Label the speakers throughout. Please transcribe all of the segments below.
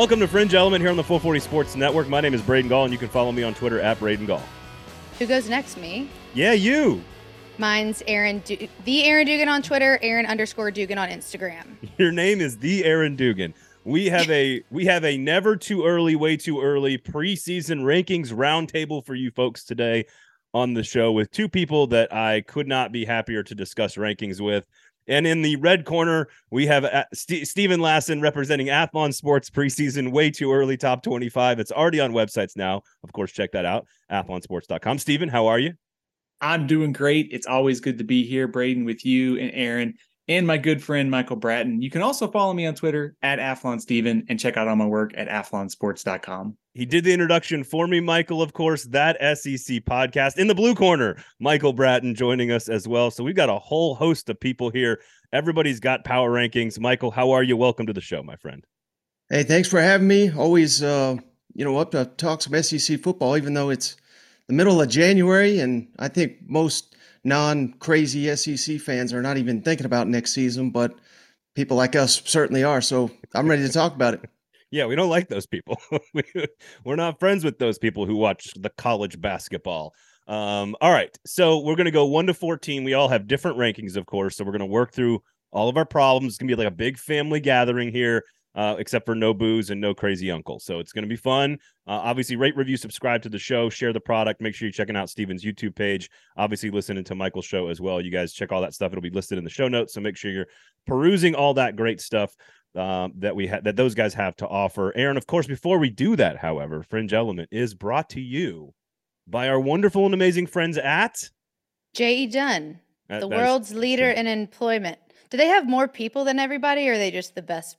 Speaker 1: Welcome to Fringe Element here on the 440 Sports Network. My name is Braden Gall, and you can follow me on Twitter at Braden Gall.
Speaker 2: Who goes next? Me.
Speaker 1: Yeah, you.
Speaker 2: Mine's Aaron, du- the Aaron Dugan on Twitter, Aaron underscore Dugan on Instagram.
Speaker 1: Your name is the Aaron Dugan. We have a we have a never too early, way too early preseason rankings roundtable for you folks today on the show with two people that I could not be happier to discuss rankings with. And in the red corner, we have uh, St- Stephen Lassen representing Athlon Sports preseason way too early top 25. It's already on websites now. Of course, check that out, athlonsports.com. Stephen, how are you?
Speaker 3: I'm doing great. It's always good to be here, Braden, with you and Aaron and my good friend Michael Bratton. You can also follow me on Twitter at Athlon Steven and check out all my work at AthlonSports.com.
Speaker 1: He did the introduction for me, Michael, of course, that SEC podcast in the blue corner. Michael Bratton joining us as well. So we've got a whole host of people here. Everybody's got power rankings. Michael, how are you? Welcome to the show, my friend.
Speaker 4: Hey, thanks for having me. Always, uh, you know, up to talk some SEC football, even though it's the middle of January, and I think most non-crazy SEC fans are not even thinking about next season, but people like us certainly are. So I'm ready to talk about it.
Speaker 1: Yeah, we don't like those people. we're not friends with those people who watch the college basketball. Um, all right, so we're gonna go one to fourteen. We all have different rankings, of course. So we're gonna work through all of our problems. It's gonna be like a big family gathering here, uh, except for no booze and no crazy uncle. So it's gonna be fun. Uh, obviously, rate, review, subscribe to the show, share the product. Make sure you're checking out Steven's YouTube page. Obviously, listening to Michael's show as well. You guys check all that stuff. It'll be listed in the show notes. So make sure you're perusing all that great stuff um, that we had that those guys have to offer. Aaron, of course, before we do that, however, Fringe Element is brought to you by our wonderful and amazing friends at
Speaker 2: J.E. Dunn,
Speaker 1: That-
Speaker 2: the world's leader
Speaker 1: true.
Speaker 2: in employment. Do they have more people than everybody, or are they just the best?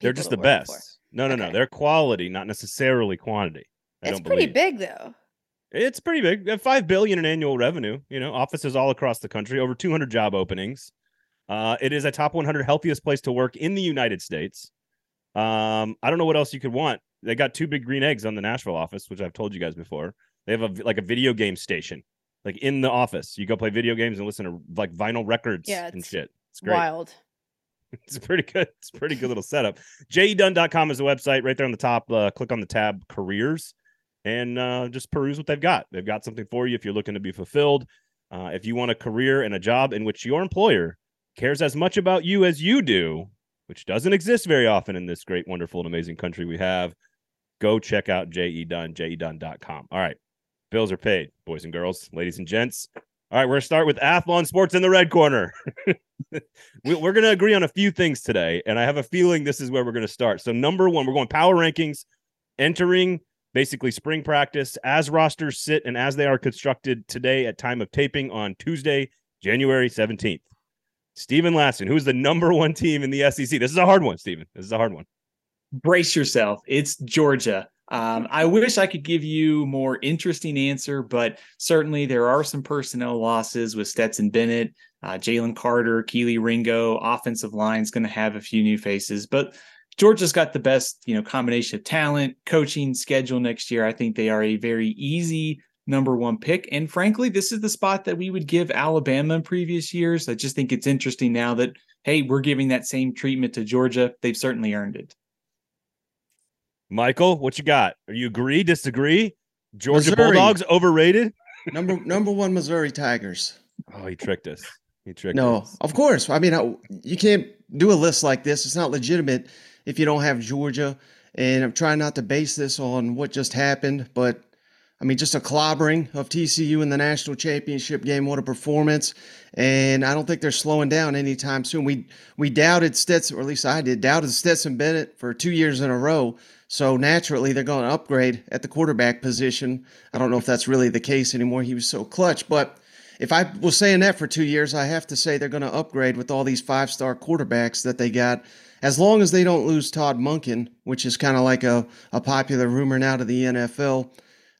Speaker 1: They're just the
Speaker 2: work for?
Speaker 1: best. No, no, no. They're quality, not necessarily quantity. I
Speaker 2: It's pretty
Speaker 1: believe.
Speaker 2: big, though.
Speaker 1: It's pretty big. Have Five billion in annual revenue. You know, offices all across the country, over 200 job openings. Uh, it is a top 100 healthiest place to work in the United States. Um, I don't know what else you could want. They got two big green eggs on the Nashville office, which I've told you guys before. They have a like a video game station, like in the office. You go play video games and listen to like vinyl records
Speaker 2: Yeah,
Speaker 1: and shit. It's great.
Speaker 2: Wild.
Speaker 1: It's a pretty good. It's a pretty good little setup. jedunn.com is the website right there on the top. Uh, click on the tab careers and uh, just peruse what they've got. They've got something for you if you're looking to be fulfilled. Uh, if you want a career and a job in which your employer cares as much about you as you do, which doesn't exist very often in this great, wonderful, and amazing country we have, go check out jedunn, jedunn.com. All right. Bills are paid, boys and girls, ladies and gents. All right, we're going to start with Athlon Sports in the red corner. we, we're going to agree on a few things today, and I have a feeling this is where we're going to start. So, number one, we're going power rankings, entering basically spring practice as rosters sit and as they are constructed today at time of taping on Tuesday, January 17th. Stephen Lassen, who's the number one team in the SEC? This is a hard one, Stephen. This is a hard one.
Speaker 3: Brace yourself. It's Georgia. Um, I wish I could give you more interesting answer, but certainly there are some personnel losses with Stetson Bennett, uh, Jalen Carter, Kelee Ringo. Offensive line's going to have a few new faces, but Georgia's got the best, you know, combination of talent, coaching, schedule next year. I think they are a very easy number one pick. And frankly, this is the spot that we would give Alabama in previous years. I just think it's interesting now that, hey, we're giving that same treatment to Georgia. They've certainly earned it.
Speaker 1: Michael, what you got? Are you agree, disagree? Georgia
Speaker 4: Missouri.
Speaker 1: Bulldogs overrated?
Speaker 4: Number number one, Missouri Tigers.
Speaker 1: Oh, he tricked us. He tricked us.
Speaker 4: No,
Speaker 1: us.
Speaker 4: of course. I mean, I, you can't do a list like this. It's not legitimate if you don't have Georgia. And I'm trying not to base this on what just happened, but I mean, just a clobbering of TCU in the national championship game. What a performance! And I don't think they're slowing down anytime soon. We we doubted Stetson, or at least I did, doubted Stetson Bennett for two years in a row. So naturally, they're going to upgrade at the quarterback position. I don't know if that's really the case anymore. He was so clutch, but if I was saying that for two years, I have to say they're going to upgrade with all these five star quarterbacks that they got. As long as they don't lose Todd Monken, which is kind of like a, a popular rumor now to the NFL.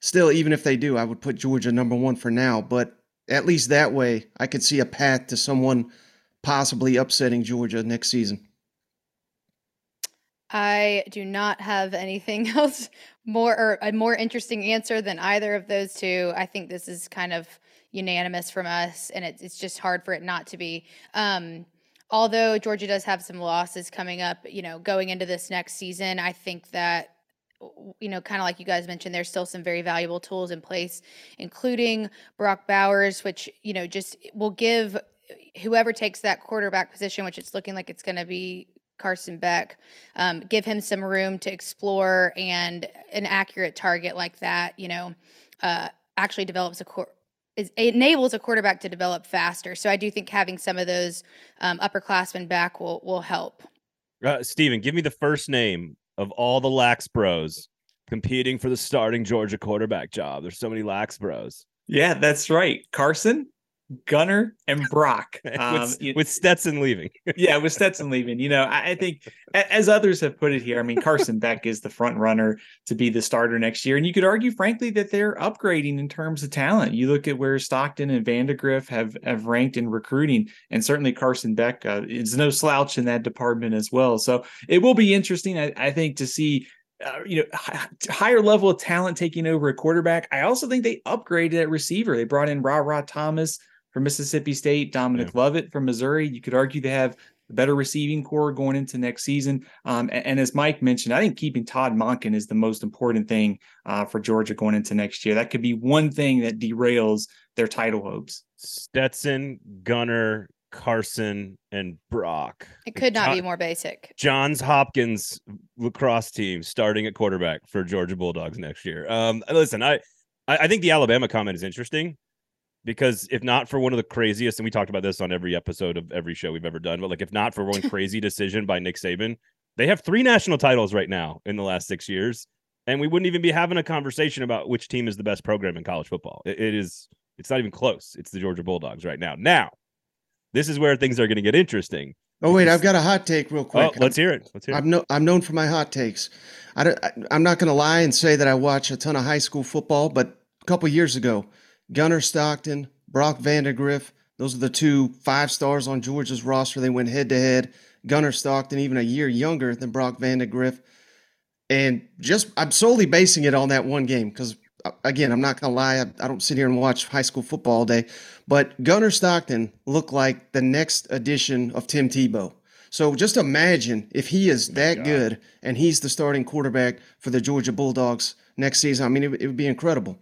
Speaker 4: Still, even if they do, I would put Georgia number one for now. But at least that way, I could see a path to someone possibly upsetting Georgia next season.
Speaker 2: I do not have anything else more or a more interesting answer than either of those two. I think this is kind of unanimous from us, and it's it's just hard for it not to be. Um, although Georgia does have some losses coming up, you know, going into this next season, I think that you know, kind of like you guys mentioned, there's still some very valuable tools in place, including Brock Bowers, which, you know, just will give whoever takes that quarterback position, which it's looking like it's going to be Carson Beck, um, give him some room to explore and an accurate target like that, you know, uh, actually develops a core is enables a quarterback to develop faster. So I do think having some of those um, upperclassmen back will will help.
Speaker 1: Uh, Steven, give me the first name of all the lax bros competing for the starting Georgia quarterback job. There's so many lax bros.
Speaker 3: Yeah, that's right. Carson, Gunner and Brock.
Speaker 1: Um, with, you, with, Stetson leaving.
Speaker 3: yeah, with Stetson leaving. You know, I, I, think as others have put it here, I mean, Carson Beck is the front runner to be the starter next year. And you could argue, frankly, that they're upgrading in terms of talent. You look at where Stockton and Vandagriff have, have ranked in recruiting, and certainly Carson Beck uh, is no slouch in that department as well. So it will be interesting, I, I think, to see uh, you know, h- higher level of talent taking over a quarterback. I also think they upgraded at receiver. They brought in Ra Ra Thomas, from Mississippi State, Dominic yeah. Lovett from Missouri. You could argue they have a better receiving corps going into next season. Um, and, and, as Mike mentioned, I think keeping Todd Monken is the most important thing uh, for Georgia going into next year. That could be one thing that derails their title hopes.
Speaker 1: Stetson, Gunner, Carson, and Brock.
Speaker 2: It could not John, be more basic.
Speaker 1: Johns Hopkins lacrosse team starting at quarterback for Georgia Bulldogs next year. Um, listen, I, I think the Alabama comment is interesting because if not for one of the craziest, and we talked about this on every episode of every show we've ever done, but like if not for one crazy decision by Nick Saban, they have three national titles right now in the last six years, and we wouldn't even be having a conversation about which team is the best program in college football. it, it is. It's not even close. It's the Georgia Bulldogs right now. Now, this is where things are going to get interesting.
Speaker 4: Oh wait, I've got a hot take real quick.
Speaker 1: Oh, let's hear it. Let's hear it.
Speaker 4: I'm no, I'm known for my hot takes. I don't, I, am not going to lie and say that I watch a ton of high school football, but a couple years ago, Gunner Stockton, Brock Vandagriff. Those are the two five stars on Georgia's roster. They went head to head. Gunner Stockton, even a year younger than Brock Vandagriff. And just, I'm solely basing it on that one game because, uh, again, I'm not going to lie. I, I, don't sit here and watch high school football all day. But Gunner Stockton looked like the next edition of Tim Tebow. So just imagine if he is that good and he's the starting quarterback for the Georgia Bulldogs next season. I mean, it, it would be incredible.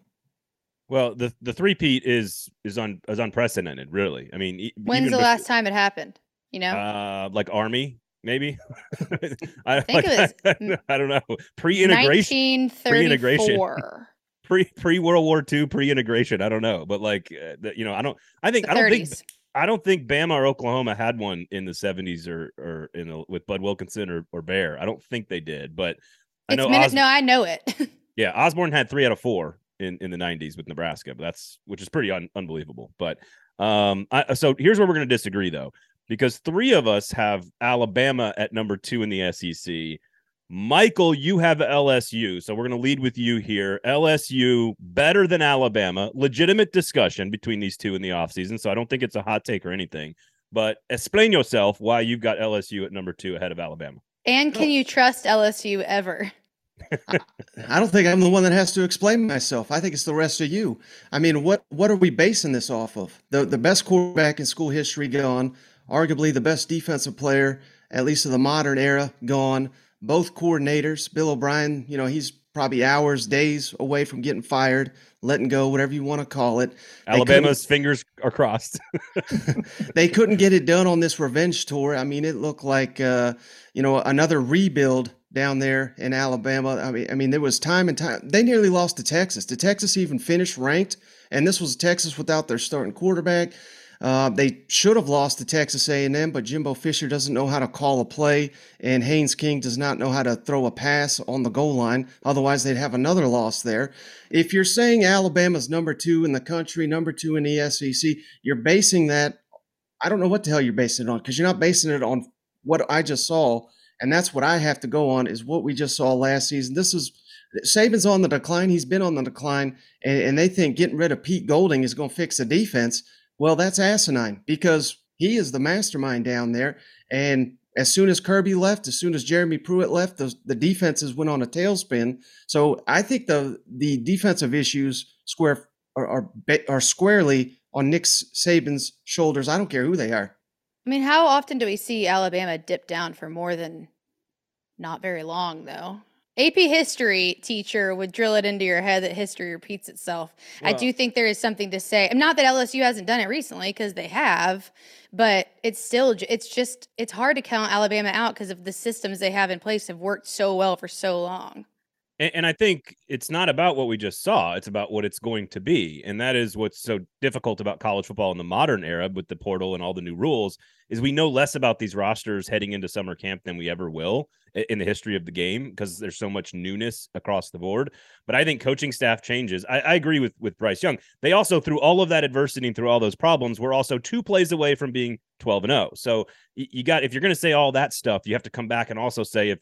Speaker 1: Well, the the three peat is is un is unprecedented, really. I mean,
Speaker 2: when's the before, last time it happened? You know,
Speaker 1: uh, like Army, maybe. I think like, it was. I, don't know. Pre-integration.
Speaker 2: Pre-integration.
Speaker 1: Pre pre World War II, pre-integration. I don't know, but like, uh, you know, I don't. I think I don't think I don't think Bama or Oklahoma had one in the 70s or or in the, with Bud Wilkinson or, or Bear. I don't think they did, but
Speaker 2: I know. Minute, Os- no, I know it.
Speaker 1: yeah, Osborne had three out of four in in the 90s with Nebraska. But that's which is pretty un- unbelievable. But um, I, so here's where we're going to disagree though, because three of us have Alabama at number two in the SEC. Michael, you have LSU. So we're going to lead with you here. LSU better than Alabama. Legitimate discussion between these two in the offseason. So I don't think it's a hot take or anything. But explain yourself why you've got LSU at number two ahead of Alabama.
Speaker 2: And can you trust LSU ever?
Speaker 4: I don't think I'm the one that has to explain myself. I think it's the rest of you. I mean, what what are we basing this off of? The the best quarterback in school history gone, arguably the best defensive player, at least of the modern era, gone. Both coordinators, Bill O'Brien, you know, he's probably hours, days away from getting fired, letting go, whatever you want to call it.
Speaker 1: Alabama's fingers are crossed.
Speaker 4: they couldn't get it done on this revenge tour. I mean, it looked like uh, you know another rebuild down there in Alabama. I mean, I mean, there was time and time. They nearly lost to Texas. Did Texas even finish ranked? And this was Texas without their starting quarterback. Uh, they should have lost to Texas A&M, but Jimbo Fisher doesn't know how to call a play, and Haynes King does not know how to throw a pass on the goal line. Otherwise, they'd have another loss there. If you're saying Alabama's number two in the country, number two in the SEC, you're basing that. I don't know what the hell you're basing it on because you're not basing it on what I just saw and that's what I have to go on is what we just saw last season. This is Saban's on the decline. He's been on the decline, and, and they think getting rid of Pete Golding is going to fix the defense. Well, that's asinine because he is the mastermind down there. And as soon as Kirby left, as soon as Jeremy Pruitt left, the, the defenses went on a tailspin. So I think the the defensive issues square are, are, are squarely on Nick Saban's shoulders. I don't care who they are.
Speaker 2: I mean, how often do we see Alabama dip down for more than not very long, though? AP history teacher would drill it into your head that history repeats itself. I do think there is something to say. Not that LSU hasn't done it recently because they have, but it's still it's just it's hard to count Alabama out because of the systems they have in place have worked so well for so long.
Speaker 1: And, and I think it's not about what we just saw; it's about what it's going to be, and that is what's so difficult about college football in the modern era with the portal and all the new rules. Is we know less about these rosters heading into summer camp than we ever will in the history of the game because there's so much newness across the board. But I think coaching staff changes. I, I agree with with Bryce Young. They also through all of that adversity and through all those problems, we're also two plays away from being 12 and 0. So you got if you're going to say all that stuff, you have to come back and also say if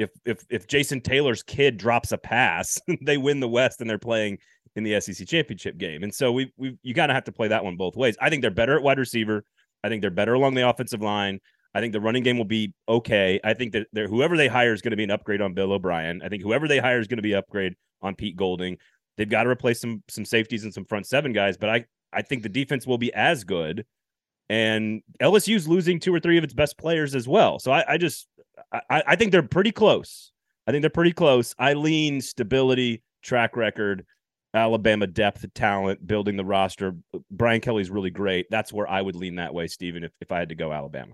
Speaker 1: if if if Jason Taylor's kid drops a pass, they win the West and they're playing in the SEC championship game. And so we we you of have to play that one both ways. I think they're better at wide receiver. I think they're better along the offensive line. I think the running game will be okay. I think that whoever they hire is going to be an upgrade on Bill O'Brien. I think whoever they hire is going to be an upgrade on Pete Golding. They've got to replace some some safeties and some front seven guys, but I I think the defense will be as good. And LSU's losing two or three of its best players as well. So I, I just I, I think they're pretty close. I think they're pretty close. I lean stability, track record, Alabama depth, talent, building the roster. Brian Kelly's really great. That's where I would lean that way, Stephen, if, if I had to go Alabama.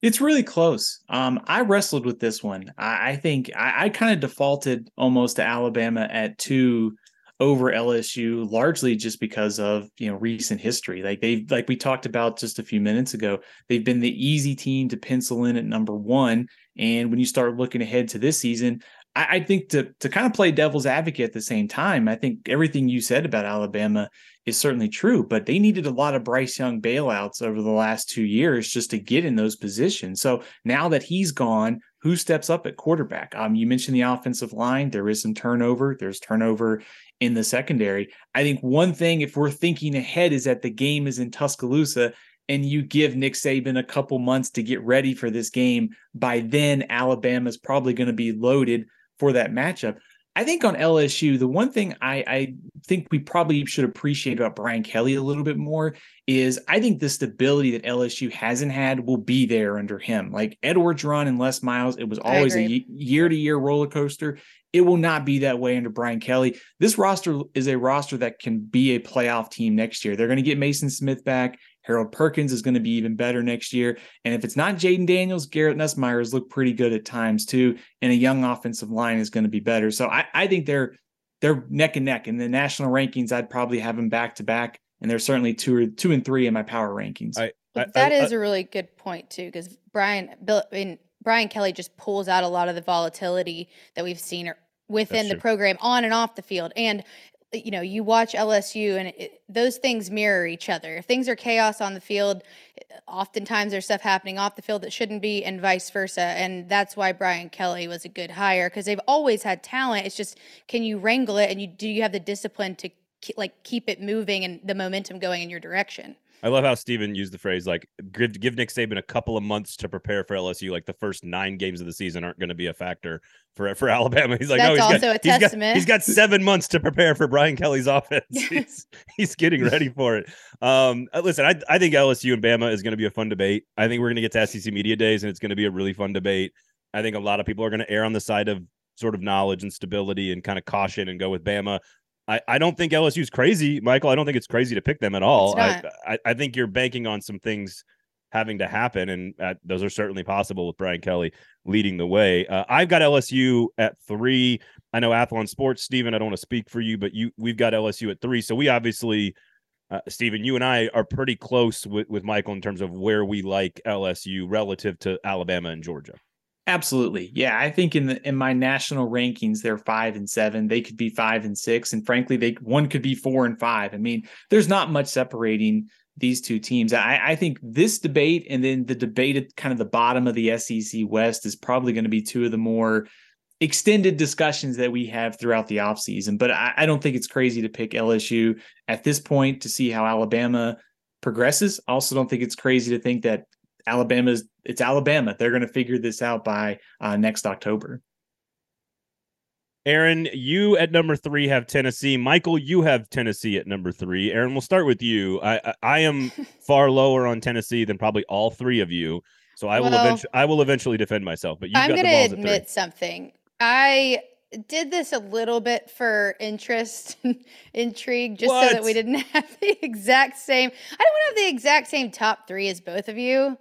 Speaker 3: It's really close. Um, I wrestled with this one. I, I think I, I kind of defaulted almost to Alabama at two over LSU, largely just because of you know recent history. Like they've like we talked about just a few minutes ago, they've been the easy team to pencil in at number one. And when you start looking ahead to this season, I, I think to to kind of play devil's advocate at the same time, I think everything you said about Alabama is certainly true, but they needed a lot of Bryce Young bailouts over the last two years just to get in those positions. So now that he's gone, who steps up at quarterback? Um, you mentioned the offensive line. There is some turnover. There's turnover in the secondary. I think one thing, if we're thinking ahead, is that the game is in Tuscaloosa and you give Nick Saban a couple months to get ready for this game. By then, Alabama's probably going to be loaded for that matchup. I think on LSU, the one thing I, I, think we probably should appreciate about Brian Kelly a little bit more is I think the stability that LSU hasn't had will be there under him. Like Edwards' run and Les Miles, it was always a year to year roller coaster. It will not be that way under Brian Kelly. This roster is a roster that can be a playoff team next year. They're going to get Maason Smith back. Harold Perkins is going to be even better next year. And if it's not Jayden Daniels, Garrett Nussmeier has looked pretty good at times too. And a young offensive line is going to be better. So I, I think they're they're neck and neck. In the national rankings, I'd probably have them back to back. And they're certainly two or two and three in my power rankings.
Speaker 1: I,
Speaker 2: But that is a really good point too, because Brian Bill I mean, Brian Kelly just pulls out a lot of the volatility that we've seen er, within the program on and off the field. And you know, you watch LSU and it, those things mirror each other. If things are chaos on the field, eh, oftentimes there's stuff happening off the field that shouldn't be, and vice versa. And that's why Brian Kelly was a good hire because they've always had talent. It's just can you wrangle it, and you do you have the discipline to ke- like keep it moving and the momentum going in your direction.
Speaker 1: I love how Steven used the phrase like give, give Nick Saban a couple of months to prepare for LSU. Like the first nine games of the season aren't going to be a factor for for Alabama. He's like,
Speaker 2: That's
Speaker 1: no, he's
Speaker 2: also
Speaker 1: got,
Speaker 2: a
Speaker 1: he's got-
Speaker 2: testament.
Speaker 1: he's got seven months to prepare for Brian Kelly's offense. he's, he's getting ready for it. Um, uh, listen, I, I think LSU and Bama is going to be a fun debate. I think we're going to get to SEC media days, and it's going to be a really fun debate. I think a lot of people are going to err on the side of sort of knowledge and stability and kind of caution and go with Bama. I, I don't think LSU's crazy, Michael. I don't think it's crazy to pick them at all. I. I I think you're banking on some things having to happen, and uh, those are certainly possible with Brian Kelly leading the way. Uh, I've got LSU at three. I know Athlon Sports, Stephen. I don't want to speak for you, but you we've got LSU at three. So we obviously, uh, Stephen, you and I are pretty close with with Michael in terms of where we like LSU relative to Alabama and Georgia.
Speaker 3: Absolutely. Yeah, I think in the in my national rankings they're 5 and 7. They could be 5 and 6 and frankly they one could be 4 and 5. I mean, there's not much separating these two teams. I, I think this debate and then the debate at kind of the bottom of the SEC West is probably going to be two of the more extended discussions that we have throughout the offseason. But I, I don't think it's crazy to pick LSU at this point to see how Alabama progresses. Also don't think it's crazy to think that Alabama's it's Alabama. They're going to figure this out by uh, next October.
Speaker 1: Aaron, you at number three have Tennessee. Michael, you have Tennessee at number three. Aaron, we'll start with you. I I, I am far lower on Tennessee than probably all three of you. So I will eventually I will eventually defend myself. But you've
Speaker 2: I'm
Speaker 1: got the
Speaker 2: going
Speaker 1: balls
Speaker 2: to
Speaker 1: at three.
Speaker 2: admit something. I did this a little bit for interest intrigue, just so that we didn't have the exact same. I don't want to have the exact same top three as both of you.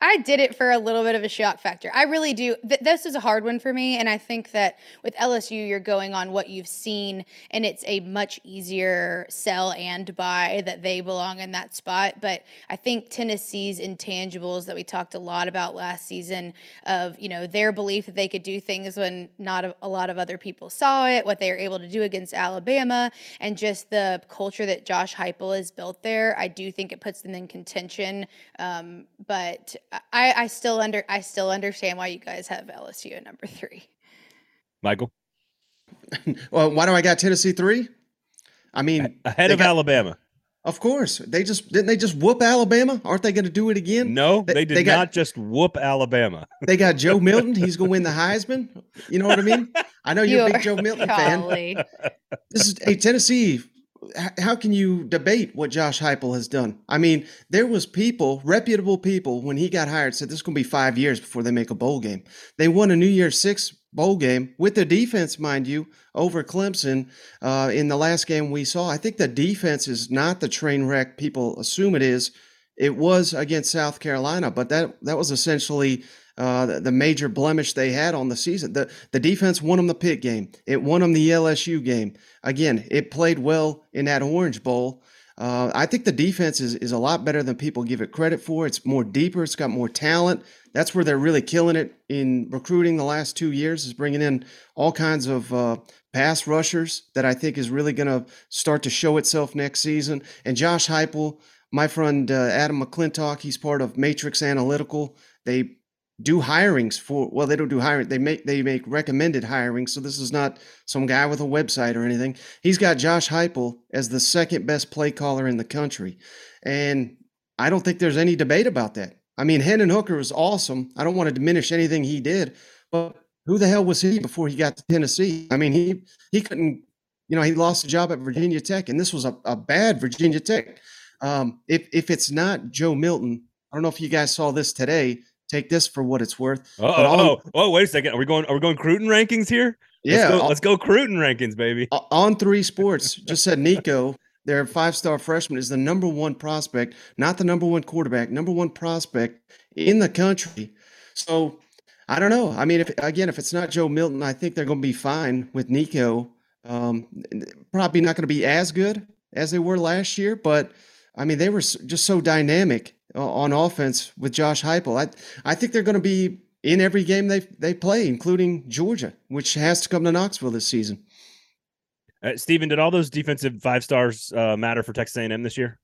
Speaker 2: I did it for a little bit of a shock factor. I really do. Th- this is a hard one for me. And I think that with LSU, you're going on what you've seen, and it's a much easier sell and buy that they belong in that spot. But I think Tennessee's intangibles that we talked a lot about last season of, you know, their belief that they could do things when not a, a lot of other people saw it, what they were able to do against Alabama, and just the culture that Josh Heupel has built there. I do think it puts them in contention. Um, but I, I still under I still understand why you guys have LSU at number three.
Speaker 1: Michael
Speaker 4: Well, why do I got Tennessee three? I mean,
Speaker 1: ahead of
Speaker 4: got-
Speaker 1: Alabama.
Speaker 4: of course they just didn't they just whoop Alabama? Aren't they going to do it again?
Speaker 1: No,
Speaker 4: They-
Speaker 1: they did
Speaker 4: they got-
Speaker 1: not just whoop Alabama.
Speaker 4: They got Joe Milton. He's going to win the Heisman. You know what I mean? I know you're a big Joe Milton fan. This is a Tennessee. How can you debate what Josh Heupel has done? I mean, there was people, reputable people, when he got hired, said this is going to be five years before they make a bowl game. They won a New Year's Six bowl game with their defense, mind you, over Clemson uh, in the last game we saw. I think the defense is not the train wreck people assume it is. It was against South Carolina, but that that was essentially uh, the, the major blemish they had on the season. The the defense won them the Pitt game. It won them the LSU game. Again, it played well in that Orange Bowl. Uh, I think the defense is, is a lot better than people give it credit for. It's more deeper. It's got more talent. That's where they're really killing it in recruiting the last two years. Is bringing in all kinds of uh, pass rushers that I think is really going to start to show itself next season. And Josh Heupel, my friend uh, Adam McClintock, he's part of Matrix Analytical. They do hirings for well they don't do hiring they make they make recommended hiring so this is not some guy with a website or anything. He's got josh heupel as the second best play caller in the country and i don't think there's any debate about that. I mean hendon hooker was awesome. I don't want to diminish anything he did but who the hell was he before he got to tennessee? I mean he he couldn't you know he lost a job at virginia tech and this was a, a bad virginia tech. Um, if if it's not joe milton i don't know if you guys saw this today take this for what it's worth
Speaker 1: Oh, oh, oh, wait a second. Are we going? Are we going Cruton rankings here? Let's
Speaker 4: yeah
Speaker 1: go,
Speaker 4: on-
Speaker 1: let's go Cruton rankings, baby.
Speaker 4: On3 sports just said nico their five-star freshman is the number one prospect not the number one quarterback number one prospect in the country so i don't know i mean if again if it's not joe milton i think they're going to be fine with nico um, probably not going to be as good as they were last year but i mean they were just so dynamic on offense with josh heupel i, I think they're going to be in every game they they play including georgia which has to come to knoxville this season
Speaker 1: Uh, Steven, did all those defensive five stars uh, matter for Texas A&M this year?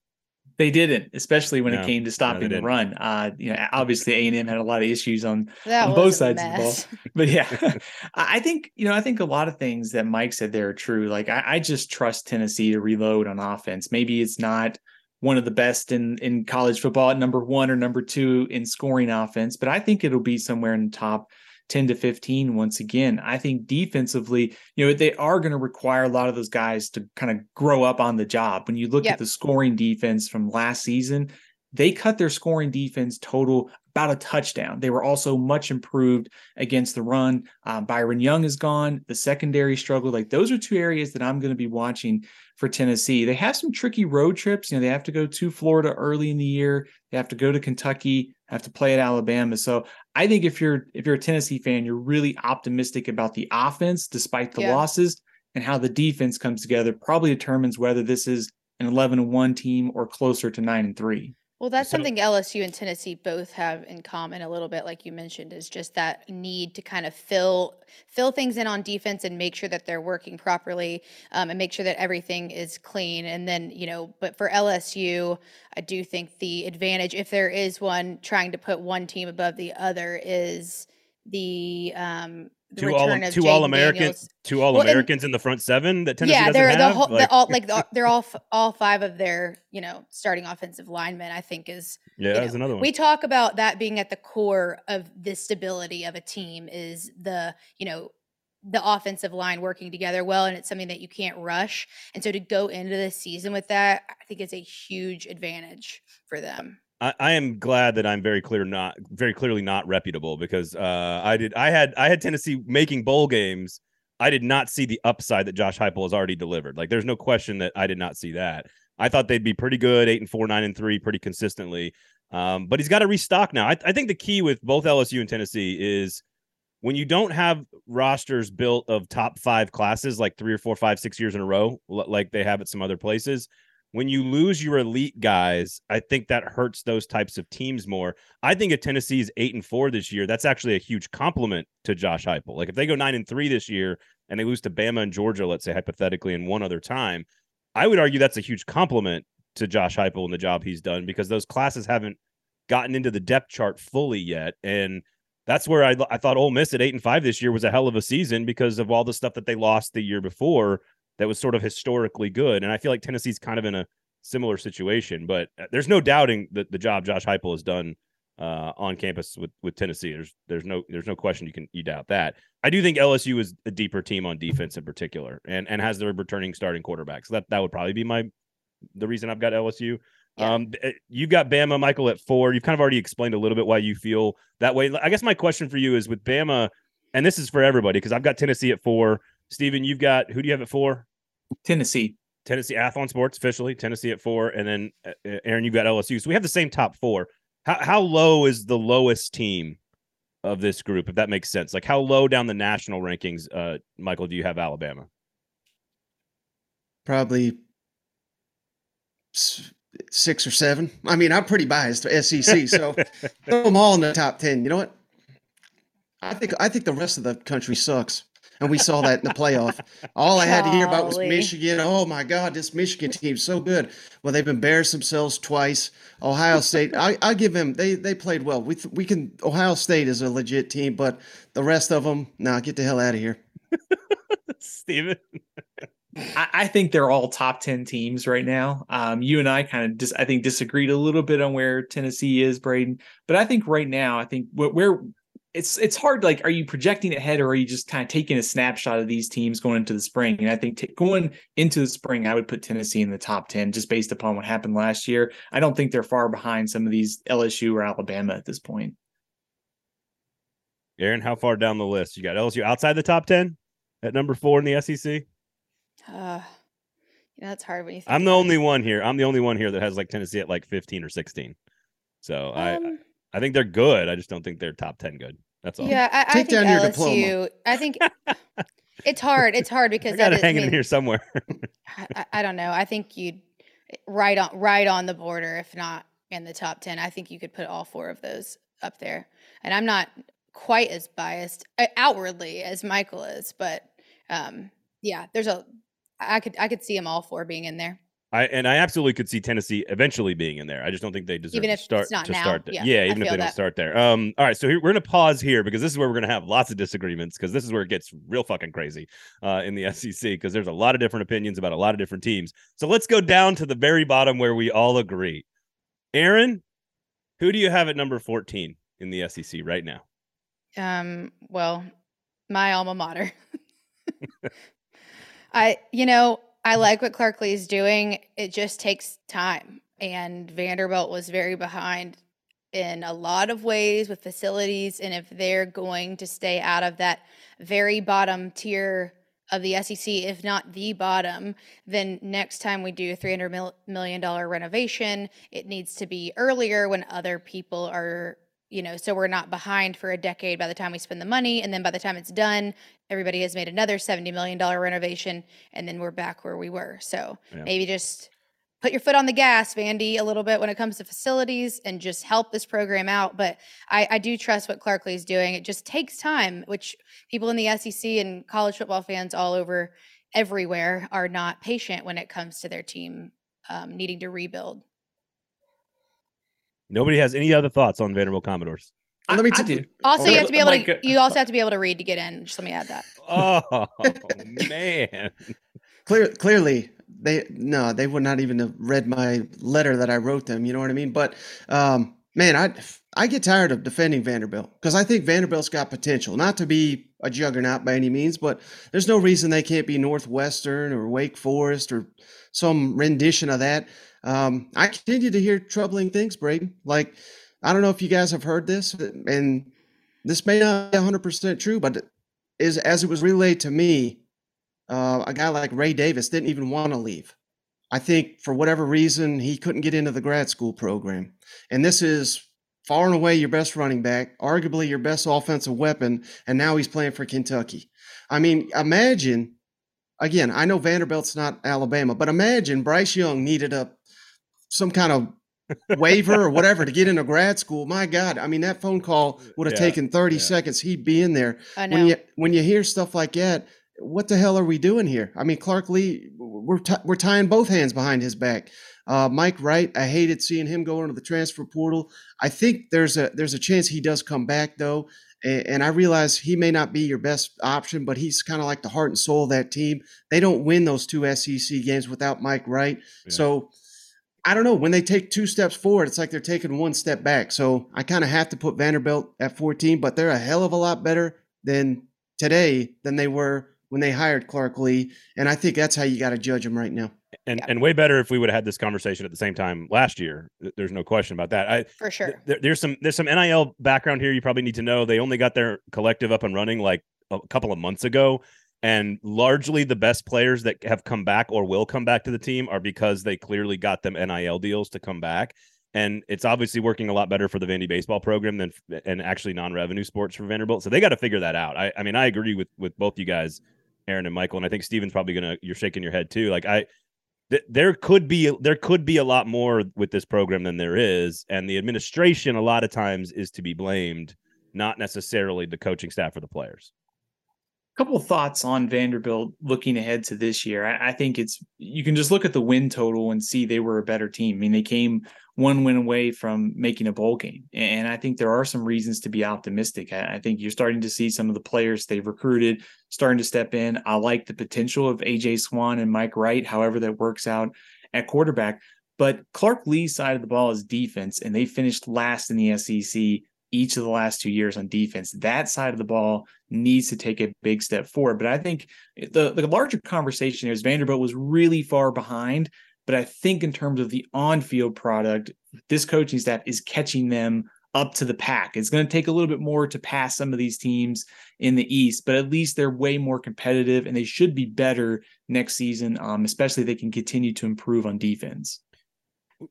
Speaker 3: They didn't, especially when
Speaker 1: No,
Speaker 3: it came to stopping the run. Uh, you know, obviously A and M had a lot of issues on On both
Speaker 2: a
Speaker 3: sides of the ball. but yeah, I I think you know I think a lot of things that Mike said there are true. Like I, I just trust Tennessee to reload on offense. Maybe it's not one of the best in in college football at number one or number two in scoring offense, but I think it'll be somewhere in the top. 10 to 15 once again i think defensively you know they are going to require a lot of those guys to kind of grow up on the job when you look
Speaker 2: Yep.
Speaker 3: at the scoring defense from last season they cut their scoring defense total about a touchdown. They were also much improved against the run. Um, Byron Young is gone. The secondary struggle. Like those are two areas that I'm going to be watching for Tennessee. They have some tricky road trips. You know, they have to go to Florida early in the year. They have to go to Kentucky. Have to play at Alabama. So I think if you're if you're a Tennessee fan, you're really optimistic about the offense despite the
Speaker 2: Yeah.
Speaker 3: losses and how the defense comes together. Probably determines whether this is an 11 and 1 team or closer to 9 and 3.
Speaker 2: Well, that's
Speaker 1: So-
Speaker 2: something LSU and Tennessee both have in common a little bit, like you mentioned, is just that need to kind of fill fill things in on defense and make sure that they're working properly, um, and make sure that everything is clean. And then, you know, but for LSU, I do think the advantage, if there is one, trying to put one team above the other, is the um, the
Speaker 1: Two all
Speaker 2: of
Speaker 1: two
Speaker 2: Jaden
Speaker 1: all Americans, two all
Speaker 2: and-
Speaker 1: Americans in the front seven that Tennessee
Speaker 2: yeah,
Speaker 1: doesn't
Speaker 2: they're the
Speaker 1: have.
Speaker 2: whole,
Speaker 1: Like,
Speaker 2: the, all like the, they're all all five of their you know starting offensive linemen. I think is
Speaker 1: yeah,
Speaker 2: you
Speaker 1: that's
Speaker 2: know,
Speaker 1: another one.
Speaker 2: We talk about that being at the core of the stability of a team is the, you know, the offensive line working together well, and it's something that you can't rush. And so to go into the season with that, I think it's a huge advantage for them.
Speaker 1: I, I am glad that I'm very clear, not very clearly not reputable because uh, I did I had I had Tennessee making bowl games. I did not see the upside that Josh Heupel has already delivered. Like, there's no question that I did not see that. I thought they'd be pretty good, eight and four, nine and three, pretty consistently. Um, but he's got to restock now. I, I think the key with both LSU and Tennessee is when you don't have rosters built of top five classes like three or four, five, six years in a row, like they have at some other places, when you lose your elite guys, I think that hurts those types of teams more. I think if Tennessee's eight and four this year, that's actually a huge compliment to Josh Heupel. Like if they go nine and three this year and they lose to Bama and Georgia, let's say hypothetically, in one other time, I would argue that's a huge compliment to Josh Heupel and the job he's done because those classes haven't gotten into the depth chart fully yet. And that's where I, I thought Ole Miss at eight and five this year was a hell of a season because of all the stuff that they lost the year before that was sort of historically good. And I feel like Tennessee's kind of in a similar situation, but uh, there's no doubting that the job Josh Heupel has done uh, on campus with with Tennessee. There's there's no there's no question you can you doubt that. I do think LSU is a deeper team on defense in particular, and and has their returning starting quarterback. So that that would probably be my the reason I've got LSU. Yeah. Um, eh, you've got Bama, Michael at four. You've kind of already explained a little bit why you feel that way. I guess my question for you is with Bama, and this is for everybody because I've got Tennessee at four. Steven, you've got who do you have at four?
Speaker 3: Tennessee.
Speaker 1: Tennessee Athlon Sports officially Tennessee at four, and then uh, Aaron, you've got LSU. So we have the same top four. How how low is the lowest team of this group, if that makes sense? Like how low down the national rankings, uh, Michael, do you have Alabama?
Speaker 4: Probably six or seven. I mean, I'm pretty biased to SEC, so throw them all in the top ten. You know what? I think I think the rest of the country sucks and we saw that in the playoff. All I had to hear about was Michigan. Oh my God, this Michigan team's so good. Well, they've embarrassed themselves twice. Ohio State, I, I give them they they played well. We we can Ohio State is a legit team, but the rest of them, nah, get the hell out of here.
Speaker 1: Steven.
Speaker 3: I, I, think they're all top 10 teams right now. Um, you and I kind of dis- I think disagreed a little bit on where Tennessee is, Braden. But I think right now, I think where it's it's hard. Like, are you projecting ahead, or are you just kind of taking a snapshot of these teams going into the spring? And I think t- going into the spring, I would put Tennessee in the top ten just based upon what happened last year. I don't think they're far behind some of these LSU or Alabama at this point.
Speaker 1: Aaron, how far down the list you got LSU outside the top ten at number four in the SEC?
Speaker 2: Uh, yeah, that's hard when you.
Speaker 1: I'm the only one here. I'm the only one here that has like Tennessee at like 15 or 16. So um, I I think they're good. I just don't think they're top 10 good. That's all.
Speaker 2: Yeah, I, I think LSU. I think it's hard. It's hard because
Speaker 1: I got it hanging I mean, in here somewhere.
Speaker 2: I, I, don't know. I think you'd right on right on the border, if not in the top 10. I think you could put all four of those up there. And I'm not quite as biased uh, outwardly as Michael is, but um, yeah, there's a I could I could see them all four being in there.
Speaker 1: I and I absolutely could see Tennessee eventually being in there. I just don't think they deserve even if to start to
Speaker 2: now.
Speaker 1: start there.
Speaker 2: Yeah,
Speaker 1: yeah even if they that. don't start there. Um, all right, so here, we're gonna pause here because this is where we're gonna have lots of disagreements because this is where it gets real fucking crazy uh, in the SEC because there's a lot of different opinions about a lot of different teams. So let's go down to the very bottom where we all agree. Aaron, who do you have at number 14 in the SEC right now?
Speaker 2: Um, well, my alma mater. I, you know, I like what Clark is doing. It just takes time. And Vanderbilt was very behind in a lot of ways with facilities. And if they're going to stay out of that very bottom tier of the SEC, if not the bottom, then next time we do a $300 million renovation, it needs to be earlier when other people are you know, so we're not behind for a decade by the time we spend the money. And then by the time it's done, everybody has made another $70 million renovation and then we're back where we were. So yeah. maybe just put your foot on the gas, Vandy, a little bit when it comes to facilities and just help this program out. But I, I do trust what Clark Lea is doing. It just takes time, which people in the SEC and college football fans all over everywhere are not patient when it comes to their team um, needing to rebuild.
Speaker 1: Nobody has any other thoughts on Vanderbilt Commodores.
Speaker 3: Let me tell you.
Speaker 2: Also, you have to be able to. You also have to be able to read to get in. Just let me add that.
Speaker 1: Oh man!
Speaker 4: Clear, clearly, they no, they would not even have read my letter that I wrote them. You know what I mean? But um, man, I I get tired of defending Vanderbilt because I think Vanderbilt's got potential, not to be a juggernaut by any means, but there's no reason they can't be Northwestern or Wake Forest or some rendition of that. Um, I continue to hear troubling things, Braden. Like, I don't know if you guys have heard this, and this may not be 100% true, but is as it was relayed to me, uh, a guy like Ray Davis didn't even want to leave. I think for whatever reason, he couldn't get into the grad school program. And this is far and away your best running back, arguably your best offensive weapon, and now he's playing for Kentucky. I mean, imagine again, I know Vanderbilt's not Alabama, but imagine Bryce Young needed a some kind of waiver or whatever to get into grad school. My God, I mean that phone call would have
Speaker 1: Yeah,
Speaker 4: taken 30
Speaker 1: yeah.
Speaker 4: seconds. He'd be in there.
Speaker 2: I know.
Speaker 4: When you when you hear stuff like that, what the hell are we doing here? I mean, Clark Lea, we're t- we're tying both hands behind his back. Uh, Mike Wright, I hated seeing him go into the transfer portal. I think there's a there's a chance he does come back though, and, and I realize he may not be your best option, but he's kind of like the heart and soul of that team. They don't win those two SEC games without Mike Wright,
Speaker 1: Yeah.
Speaker 4: so. I don't know. When they take two steps forward, it's like they're taking one step back. So I kind of have to put Vanderbilt at 14, but they're a hell of a lot better than today than they were when they hired Clark Lea. And I think that's how you got to judge them right now.
Speaker 1: and
Speaker 2: Yeah.
Speaker 1: and way better if we would have had this conversation at the same time last year. There's no question about that. I
Speaker 2: for sure.
Speaker 1: there, there's some there's some NIL background here you probably need to know. They only got their collective up and running like a couple of months ago. And largely the best players that have come back or will come back to the team are because they clearly got them NIL deals to come back. And it's obviously working a lot better for the Vandy baseball program than and actually non-revenue sports for Vanderbilt. So they got to figure that out. I, I mean, I agree with with both you guys, Aaron and Michael, and I think Steven's probably gonna you're shaking your head too. Like I th- there could be there could be a lot more with this program than there is, and the administration a lot of times is to be blamed, not necessarily the coaching staff or the players.
Speaker 3: Couple of thoughts on Vanderbilt looking ahead to this year. I, I think it's you can just look at the win total and see they were a better team. I mean, they came one win away from making a bowl game, and I think there are some reasons to be optimistic. I, I think you're starting to see some of the players they've recruited starting to step in. I like the potential of AJ Swann and Mike Wright, however that works out at quarterback. But Clark Lea's side of the ball is defense, and they finished last in the SEC each of the last two years on defense. That side of the ball needs to take a big step forward. But I think the, the larger conversation is Vanderbilt was really far behind. But I think in terms of the on field product, this coaching staff is catching them up to the pack. It's going to take a little bit more to pass some of these teams in the East, but at least they're way more competitive and they should be better next season, um, especially if they can continue to improve on defense.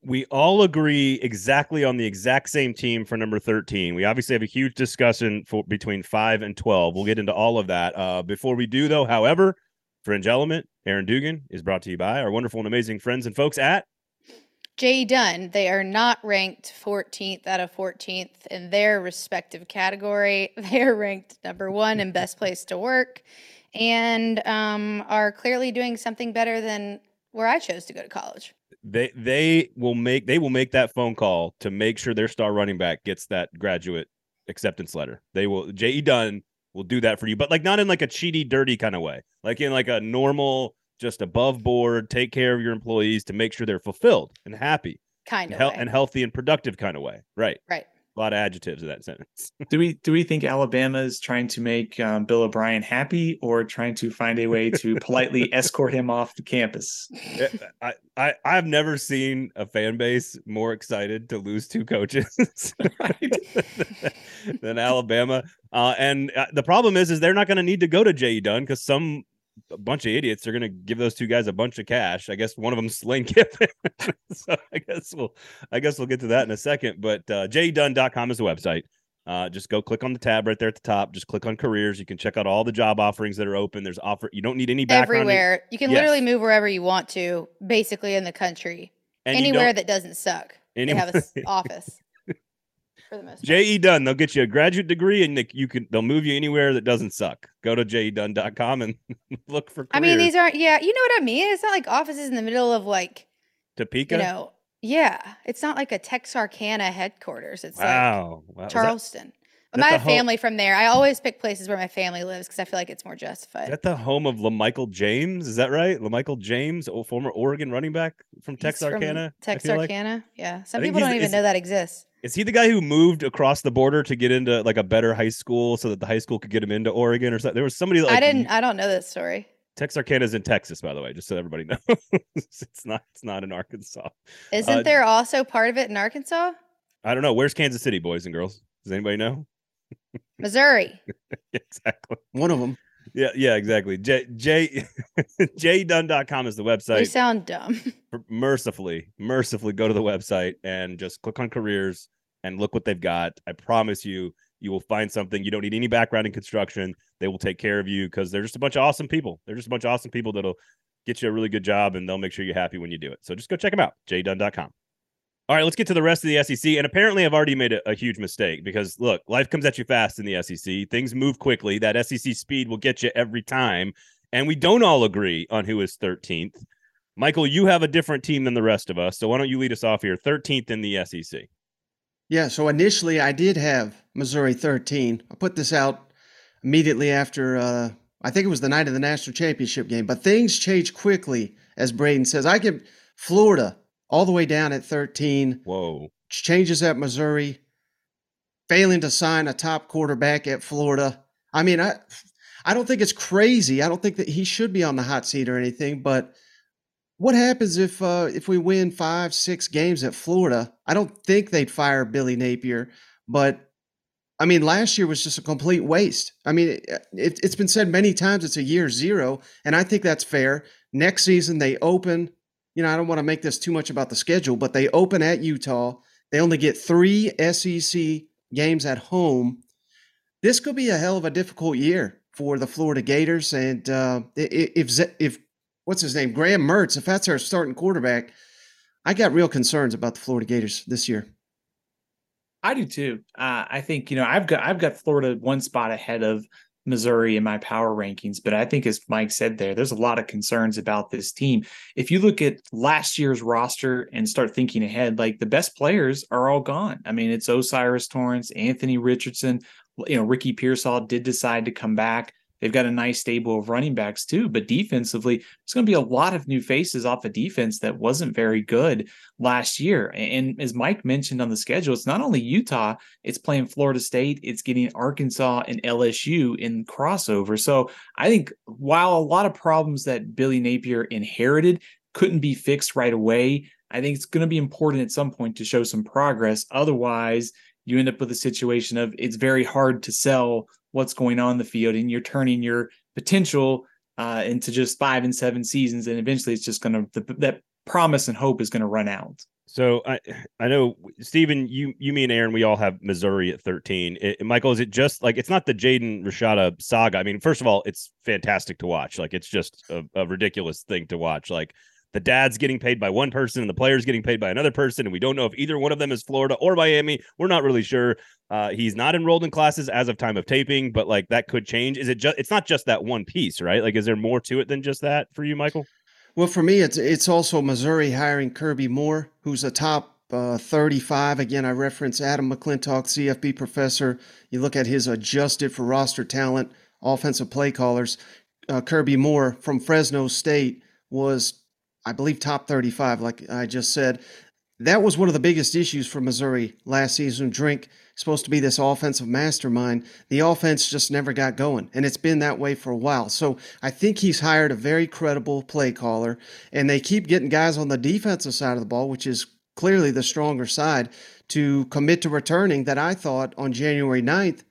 Speaker 1: We all agree exactly on the exact same team for number 13. We obviously have a huge discussion for between 5 and 12. We'll get into all of that. Uh, before we do though, however, Fringe Element, Aaron Dugan is brought to you by our wonderful and amazing friends and folks at
Speaker 2: J Dunn, they are not ranked 14th out of 14th in their respective category. They're ranked number one in best place to work and um, are clearly doing something better than where I chose to go to college.
Speaker 1: They they will make they will make that phone call to make sure their star running back gets that graduate acceptance letter. They will J.E. Dunn will do that for you, but like not in like a cheaty, dirty kind of way, like in like a normal, just above board, take care of your employees to make sure they're fulfilled and happy
Speaker 2: Kind of.
Speaker 1: and healthy and productive kind of way. Right.
Speaker 2: Right.
Speaker 1: A lot of adjectives in that sentence.
Speaker 3: Do we do we think Alabama is trying to make um, Bill O'Brien happy, or trying to find a way to politely escort him off the campus?
Speaker 1: I, I I've never seen a fan base more excited to lose two coaches than Alabama. Uh, and uh, the problem is, is they're not going to need to go to Jay Dunn because some a bunch of idiots are going to give those two guys a bunch of cash. I guess one of them's Lane Kiffin. so I guess we'll I guess we'll get to that in a second. But uh, jaydunn.com is the website. Uh, just go click on the tab right there at the top. Just click on careers. You can check out all the job offerings that are open. There's offer. You don't need any background.
Speaker 2: Everywhere. You can
Speaker 1: Yes.
Speaker 2: literally move wherever you want to, basically in the country.
Speaker 1: and
Speaker 2: Anywhere that doesn't suck.
Speaker 1: any-
Speaker 2: They have an office. For the most.
Speaker 1: JE Dunn, they'll get you a graduate degree and they, you can they'll move you anywhere that doesn't suck. Go to jedunn.com and look for
Speaker 2: I mean, these aren't, yeah, you know what I mean? It's not like offices in the middle of like,
Speaker 1: Topeka.
Speaker 2: you know, yeah, it's not like a Texarkana headquarters. It's like
Speaker 1: wow. wow. Is that-
Speaker 2: Charleston.
Speaker 1: that
Speaker 2: But I have
Speaker 1: home-
Speaker 2: family from there. I always pick places where my family lives because I feel like it's more
Speaker 1: Is
Speaker 2: justified.
Speaker 1: that the home of LaMichael James? Is that right? LaMichael James, former Oregon running back from
Speaker 2: from
Speaker 1: Texarkana. Like?
Speaker 2: Texarkana. Yeah. Some people don't even know that exists.
Speaker 1: Is he the guy who moved across the border to get into like a better high school so that the high school could get him into Oregon or something? There was somebody like
Speaker 2: I didn't. I don't know this story.
Speaker 1: Texarkana is in Texas, by the way, just so everybody knows. it's not. It's not in Arkansas.
Speaker 2: Isn't
Speaker 1: Uh,
Speaker 2: there also part of it in Arkansas,
Speaker 1: I don't know. Where's Kansas City, boys and girls? Does anybody know?
Speaker 2: Missouri?
Speaker 1: exactly.
Speaker 4: One of them.
Speaker 1: Yeah, yeah, exactly. J J jdunn.com is the
Speaker 2: website.
Speaker 1: website.
Speaker 2: sound dumb.
Speaker 1: mercifully, mercifully go to the website and just click on careers and look what they've got. I promise you, you will find something. You don't need any background in construction. They will take care of you because they're just a bunch of awesome people. They're just a bunch of awesome people that'll get you a really good job and they'll make sure you're happy when you do it. So just go check them out, jdunn.com. All right, let's get to the rest of the SEC. And apparently, I've already made a, a huge mistake because look, life comes at you fast in the SEC. Things move quickly. That SEC speed will get you every time. And we don't all agree on who is 13th. Michael, you have a different team than the rest of us. So why don't you lead us off here? 13th in the SEC.
Speaker 4: Yeah, so initially I did have Missouri 13. I put this out immediately after, uh, I think it was the night of the national championship game, but things change quickly, as Braden says. I give Florida all the way down at 13,
Speaker 1: Whoa.
Speaker 4: changes at Missouri, failing to sign a top quarterback at Florida. I mean, I, I don't think it's crazy. I don't think that he should be on the hot seat or anything, but what happens if uh, if we win five, six games at Florida? I don't think they'd fire Billy Napier, but I mean, last year was just a complete waste. I mean, it, it, it's been said many times it's a year zero, and I think that's fair. Next season they open. You know, I don't want to make this too much about the schedule, but they open at Utah. They only get three SEC games at home. This could be a hell of a difficult year for the Florida Gators, and uh, if if what's his name, Graham Mertz, if that's our starting quarterback, I got real concerns about the Florida Gators this year.
Speaker 3: I do too. Uh, I think you know I've got I've got Florida one spot ahead of Missouri in my power rankings, but I think as Mike said there, there's a lot of concerns about this team. If you look at last year's roster and start thinking ahead, like the best players are all gone. I mean, it's O'Cyrus Torrence, Anthony Richardson. You know, Ricky Pearsall did decide to come back. They've got a nice stable of running backs too, but defensively, there's going to be a lot of new faces off a defense that wasn't very good last year. And as Mike mentioned on the schedule, it's not only Utah, it's playing Florida State, it's getting Arkansas and LSU in crossover. So I think while a lot of problems that Billy Napier inherited couldn't be fixed right away, I think it's going to be important at some point to show some progress. Otherwise, you end up with a situation of it's very hard to sell what's going on in the field and you're turning your potential uh, into just five and seven seasons and eventually it's just going to that promise and hope is going to run out
Speaker 1: So I I know Stephen, you you me and Aaron, we all have Missouri at 13. It, Michael, is it just like it's not the Jaden Rashada saga? I mean, first of all, it's fantastic to watch. Like it's just a, a ridiculous thing to watch. Like the dad's getting paid by one person and the player's getting paid by another person, and we don't know if either one of them is Florida or Miami. We're not really sure. Uh, he's not enrolled in classes as of time of taping, but like that could change. Is it just? It's not just that one piece, right? Like, is there more to it than just that for you, Michael?
Speaker 4: Well, for me, it's it's also Missouri hiring Kirby Moore, who's a top uh, 35. Again, I reference Adam McClintock, CFB professor. You look at his adjusted for roster talent, offensive play callers. Uh, Kirby Moore from Fresno State was, I believe, top 35, like I just said. That was one of the biggest issues for Missouri last season. Drink supposed to be this offensive mastermind. The offense just never got going, and it's been that way for a while. So I think he's hired a very credible play caller, and they keep getting guys on the defensive side of the ball, which is clearly the stronger side, to commit to returning that I thought on January 9th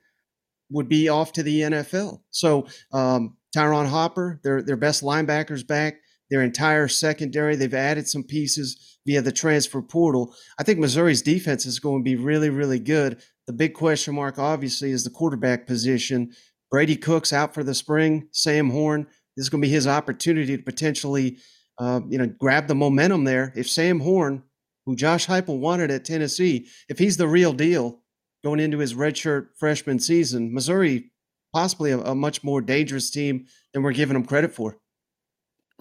Speaker 4: would be off to the NFL. So um, Ty'Ron Hopper, their their best linebackers back, their entire secondary. They've added some pieces via the transfer portal. I think Missouri's defense is going to be really, really good. The big question mark, obviously, is the quarterback position. Brady Cook's out for the spring. Sam Horn, this is going to be his opportunity to potentially, uh, you know, grab the momentum there. If Sam Horn, who Josh Heupel wanted at Tennessee, if he's the real deal going into his redshirt freshman season, Missouri possibly a, a much more dangerous team than we're giving them credit for.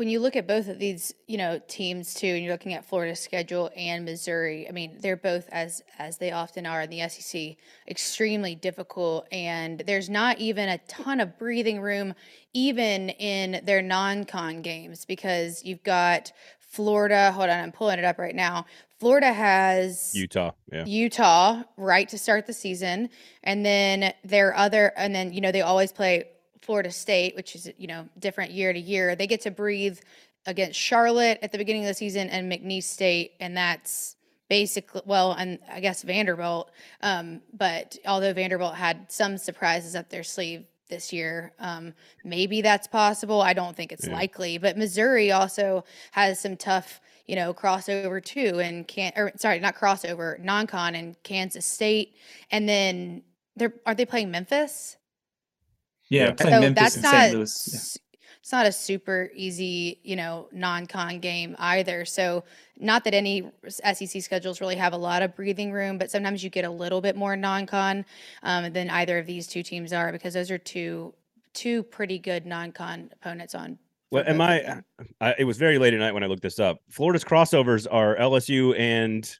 Speaker 2: When you look at both of these, you know, teams too, and you're looking at Florida's schedule and Missouri, I mean, they're both as as they often are in the SEC, extremely difficult and there's not even a ton of breathing room even in their non-con games because you've got Florida, hold on, I'm pulling it up right now. Florida has
Speaker 1: Utah. Yeah.
Speaker 2: Utah right to start the season, and then their other, and then you know they always play Florida State, which is you know different year to year. They get to breathe against Charlotte at the beginning of the season and McNeese State, and that's basically well, and I guess Vanderbilt. Um, but although Vanderbilt had some surprises up their sleeve this year, um, maybe that's possible. I don't think it's
Speaker 1: Yeah.
Speaker 2: likely. But Missouri also has some tough, you know, crossover too, and can or sorry, not crossover, non-con and Kansas State, and then they're are they playing Memphis?
Speaker 3: Yeah,
Speaker 1: Yeah.
Speaker 3: playing
Speaker 2: So
Speaker 3: Memphis
Speaker 2: that's
Speaker 3: and
Speaker 2: not
Speaker 3: St. Louis. Yeah.
Speaker 2: it's not a super easy, you know, non-con game either. So not that any SEC schedules really have a lot of breathing room, but sometimes you get a little bit more non-con um, than either of these two teams are because those are two two pretty good non-con opponents on.
Speaker 1: Well, am
Speaker 2: both
Speaker 1: I. I? It was very late at night when I looked this up. Florida's crossovers are LSU and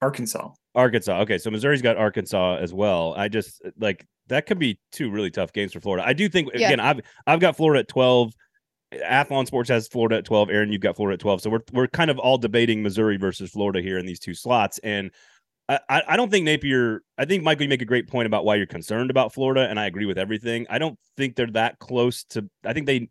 Speaker 3: Arkansas.
Speaker 1: Arkansas. Okay, so Missouri's got Arkansas as well. I just like that could be two really tough games for Florida. I do think
Speaker 2: Yeah.
Speaker 1: again, I've I've got Florida at twelve. Athlon Sports has Florida at twelve. Aaron, you've got Florida at twelve. So we're we're kind of all debating Missouri versus Florida here in these two slots. And I, I don't think Napier. I think Michael, you make a great point about why you're concerned about Florida, and I agree with everything. I don't think they're that close to. I think they.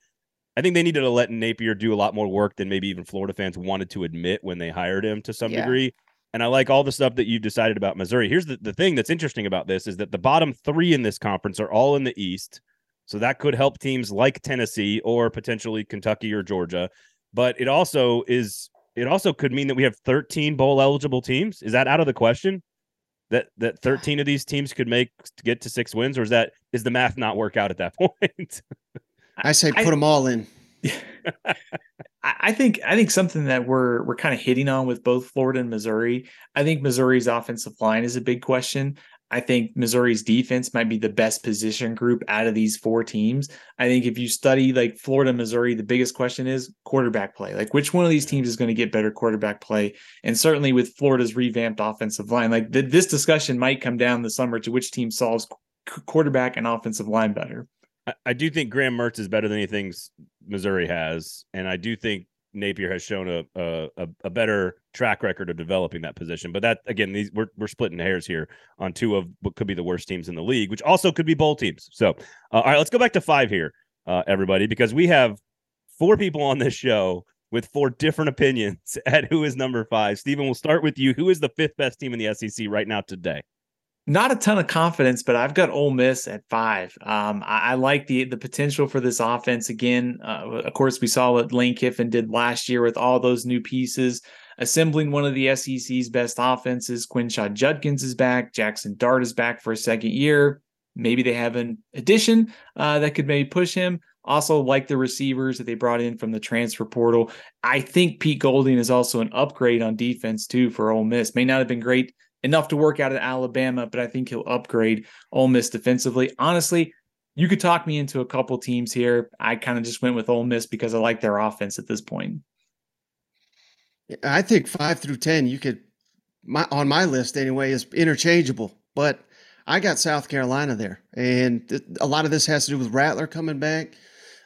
Speaker 1: I think they needed to let Napier do a lot more work than maybe even Florida fans wanted to admit when they hired him to some
Speaker 2: Yeah.
Speaker 1: degree. And I like all the stuff that you've decided about Missouri. Here's the, the thing that's interesting about this is that the bottom three in this conference are all in the East. So that could help teams like Tennessee or potentially Kentucky or Georgia. But it also is it also could mean that we have 13 bowl eligible teams. Is that out of the question? That that 13 of these teams could make to get to six wins, or is that is the math not work out at that point?
Speaker 4: I say
Speaker 3: I-
Speaker 4: put them all in.
Speaker 3: I think I think something that we're we're kind of hitting on with both Florida and Missouri. I think Missouri's offensive line is a big question. I think Missouri's defense might be the best position group out of these four teams. I think if you study like Florida, Missouri, the biggest question is quarterback play. Like which one of these teams is going to get better quarterback play? And certainly with Florida's revamped offensive line, like th- this discussion might come down the summer to which team solves qu- quarterback and offensive line better.
Speaker 1: I, I do think Graham Mertz is better than anything Missouri has, and I do think Napier has shown a, a a a better track record of developing that position. But that again, these we're we're splitting hairs here on two of what could be the worst teams in the league, which also could be bowl teams. So, uh, all right, let's go back to five here, uh, everybody, because we have four people on this show with four different opinions at who is number five. Stephen, we'll start with you. Who is the fifth best team in the SEC right now today?
Speaker 3: Not a ton of confidence, but I've got Ole Miss at five. Um, I, I like the the potential for this offense again. Uh, of course, we saw what Lane Kiffin did last year with all those new pieces, assembling one of the SEC's best offenses. Quinshon Judkins is back. Jackson Dart is back for a second year. Maybe they have an addition uh, that could maybe push him. Also, like the receivers that they brought in from the transfer portal. I think Pete Golding is also an upgrade on defense too for Ole Miss. May not have been great enough to work out at Alabama, but I think he'll upgrade Ole Miss defensively. Honestly, you could talk me into a couple teams here. I kind of just went with Ole Miss because I like their offense at this point.
Speaker 4: I think five through ten, you could my on my list anyway is interchangeable. But I got South Carolina there, and a lot of this has to do with Rattler coming back,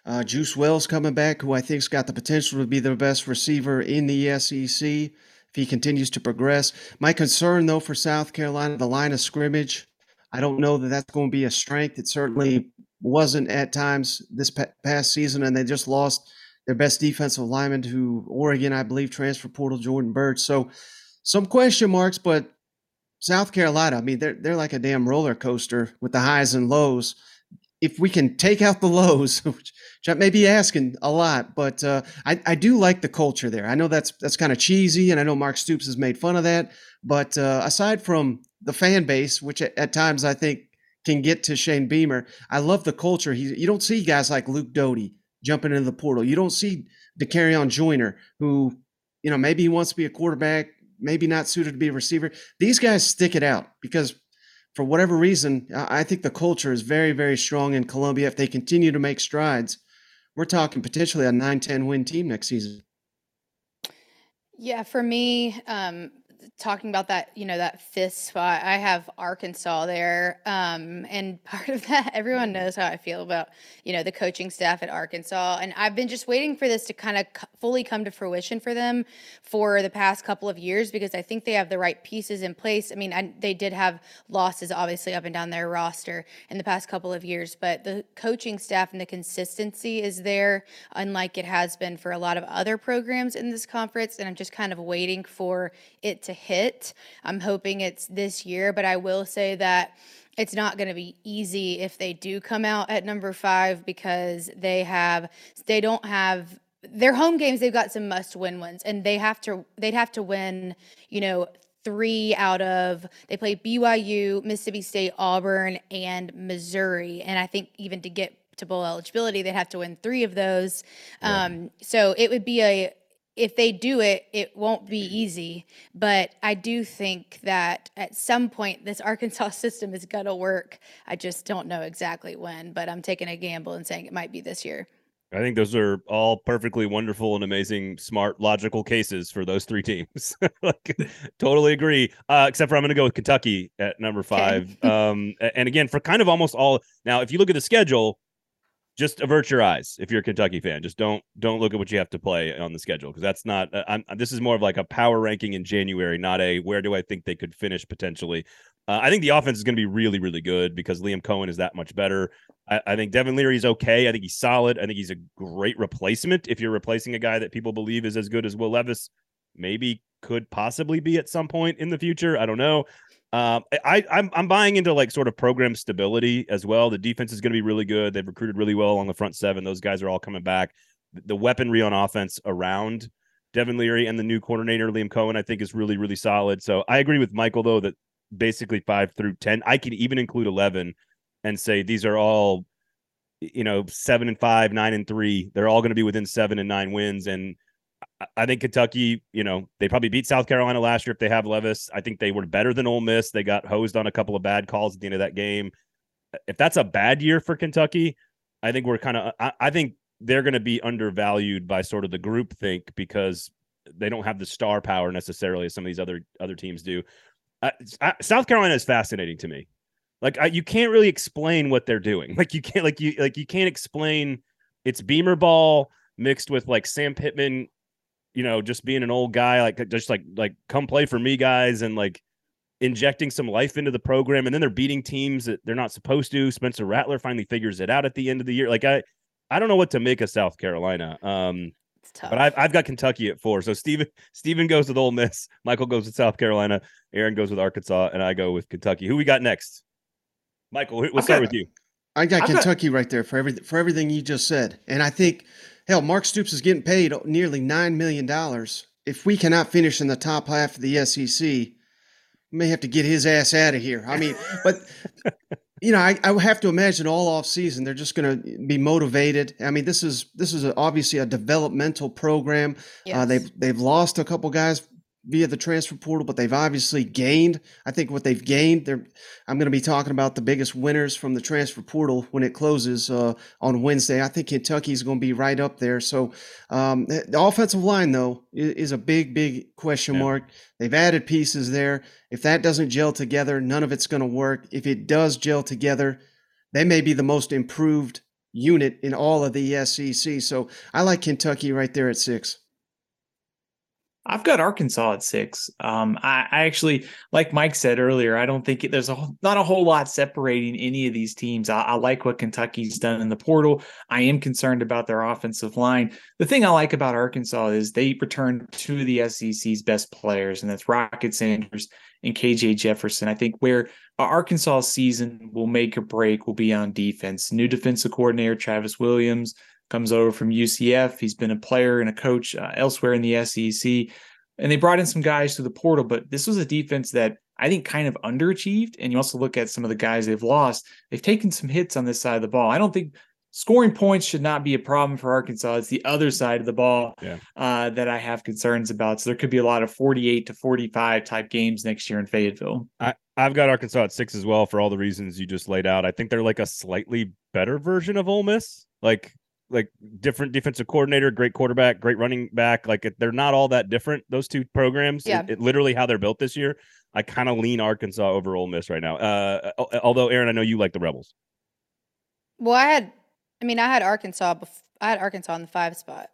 Speaker 4: uh, Juice Wells coming back, who I think's got the potential to be the best receiver in the SEC if he continues to progress. My concern though for South Carolina, the line of scrimmage, I don't know that that's going to be a strength. It certainly wasn't at times this past season, and they just lost their best defensive lineman to Oregon, I believe, transfer portal Jordan Burch. So some question marks, but South Carolina, I mean, they're they're like a damn roller coaster with the highs and lows. If we can take out the lows, which I may be asking a lot, but uh, I, I do like the culture there. I know that's that's kind of cheesy, and I know Mark Stoops has made fun of that. But uh, aside from the fan base, which at, at times I think can get to Shane Beamer, I love the culture. He, you don't see guys like Luke Doty jumping into the portal. You don't see on Joyner, who, you know, maybe he wants to be a quarterback, maybe not suited to be a receiver. These guys stick it out because for whatever reason, I think the culture is very, very strong in Columbia. If they continue to make strides, we're talking potentially a 9 10 win team next season.
Speaker 2: Yeah, for me, um, talking about that, you know, that fifth spot, I have Arkansas there. Um, and part of that, everyone knows how I feel about, you know, the coaching staff at Arkansas. And I've been just waiting for this to kind of c- fully come to fruition for them for the past couple of years because I think they have the right pieces in place. I mean, I, they did have losses obviously up and down their roster in the past couple of years, but the coaching staff and the consistency is there, unlike it has been for a lot of other programs in this conference. And I'm just kind of waiting for it to hit. I'm hoping it's this year, but I will say that it's not going to be easy if they do come out at number five because they have they don't have their home games they've got some must win ones and they have to they'd have to win you know three out of they play BYU, Mississippi State, Auburn, and Missouri. And I think even to get to bowl eligibility, they'd have to win three of those.
Speaker 1: Yeah.
Speaker 2: Um, so it would be a if they do it, it won't be easy. But I do think that at some point this Arkansas system is gonna work. I just don't know exactly when, but I'm taking a gamble and saying it might be this year.
Speaker 1: I think those are all perfectly wonderful and amazing, smart, logical cases for those three teams. like, totally agree. Uh, except for I'm going to go with Kentucky at number five. Um, and again, for kind of almost all. Now, if you look at the schedule, just avert your eyes if you're a Kentucky fan. Just don't don't look at what you have to play on the schedule because that's not. uh, I'm, this is more of like a power ranking in January, not a where do I think they could finish potentially. Uh, I think the offense is going to be really, really good because Liam Coen is that much better. I, I think Devin Leary is okay. I think he's solid. I think he's a great replacement if you're replacing a guy that people believe is as good as Will Levis. Maybe could possibly be at some point in the future. I don't know. Um, I, I'm I'm buying into like sort of program stability as well. The defense is going to be really good. They've recruited really well along the front seven. Those guys are all coming back. The weaponry on offense around Devin Leary and the new coordinator Liam Coen, I think, is really really solid. So I agree with Michael though that basically five through ten. I could even include eleven and say these are all you know seven and five, nine and three. They're all going to be within seven and nine wins and. I- think Kentucky, you know, they probably beat South Carolina last year if they have Levis. I think they were better than Ole Miss. They got hosed on a couple of bad calls at the end of that game. If that's a bad year for Kentucky, I think we're kind of. I, I think they're going to be undervalued by sort of the group think because they don't have the star power necessarily as some of these other other teams do. Uh, I, South Carolina is fascinating to me. Like I, you can't really explain what they're doing. Like you can't like you like you can't explain it's Beamer ball mixed with like Sam Pittman you know, just being an old guy, like just like like come play for me, guys, and like injecting some life into the program, and then they're beating teams that they're not supposed to. Spencer Rattler finally figures it out at the end of the year. Like I, I don't know what to make of South Carolina. Um,
Speaker 2: It's tough.
Speaker 1: but I've I've got Kentucky at four. So Steven Steven goes with Ole Miss, Michael goes with South Carolina, Aaron goes with Arkansas, and I go with Kentucky. Who we got next? Michael, we'll
Speaker 3: I've
Speaker 1: start
Speaker 3: got-
Speaker 1: with you.
Speaker 4: I got
Speaker 3: I've got-
Speaker 4: Kentucky right there for everything for everything you just said, and I think, hell, Mark Stoops is getting paid nearly nine million dollars. If we cannot finish in the top half of the SEC, we may have to get his ass out of here. I mean, but you know, I, I would have to imagine all off season they're just going to be motivated. I mean, this is this is a, obviously a developmental program. Uh, they've they've lost a couple guys via the transfer portal, but they've obviously gained. I think what they've gained, they're I'm going to be talking about the biggest winners from the transfer portal when it closes uh, on Wednesday. I think Kentucky's going to be right up there. So um, the offensive line, though, is, is a big, big question
Speaker 1: Yeah.
Speaker 4: mark. They've added pieces there. If that doesn't gel together, none of it's going to work. If it does gel together, they may be the most improved unit in all of the SEC. So I like Kentucky right there at six.
Speaker 3: I've got Arkansas at six. Um, I, I actually, like Mike said earlier, I don't think it, there's a not a whole lot separating any of these teams. I, I like what Kentucky's done in the portal. I am concerned about their offensive line. The thing I like about Arkansas is they returned two of the SEC's best players, and that's Rocket Sanders and KJ Jefferson. I think where Arkansas season will make or break will be on defense. New defensive coordinator Travis Williams comes over from UCF. He's been a player and a coach uh, elsewhere in the SEC. And they brought in some guys to the portal, but this was a defense that I think kind of underachieved. And you also look at some of the guys they've lost, they've taken some hits on this side of the ball. I don't think scoring points should not be a problem for Arkansas. It's the other side of the ball
Speaker 1: Yeah.
Speaker 3: uh, that I have concerns about. So there could be a lot of 48 to 45 type games next year in Fayetteville.
Speaker 1: I've got Arkansas at six as well for all the reasons you just laid out. I think they're like a slightly better version of Ole Miss. Like like different defensive coordinator, great quarterback, great running back. Like they're not all that different. Those two programs,
Speaker 2: Yeah.
Speaker 1: it, it- literally how they're built this year. I kind of lean Arkansas over Ole Miss right now. Uh, although Aaron, I know you like the Rebels.
Speaker 2: Well, I had, I mean, I had Arkansas. Bef- I had Arkansas in the five spot,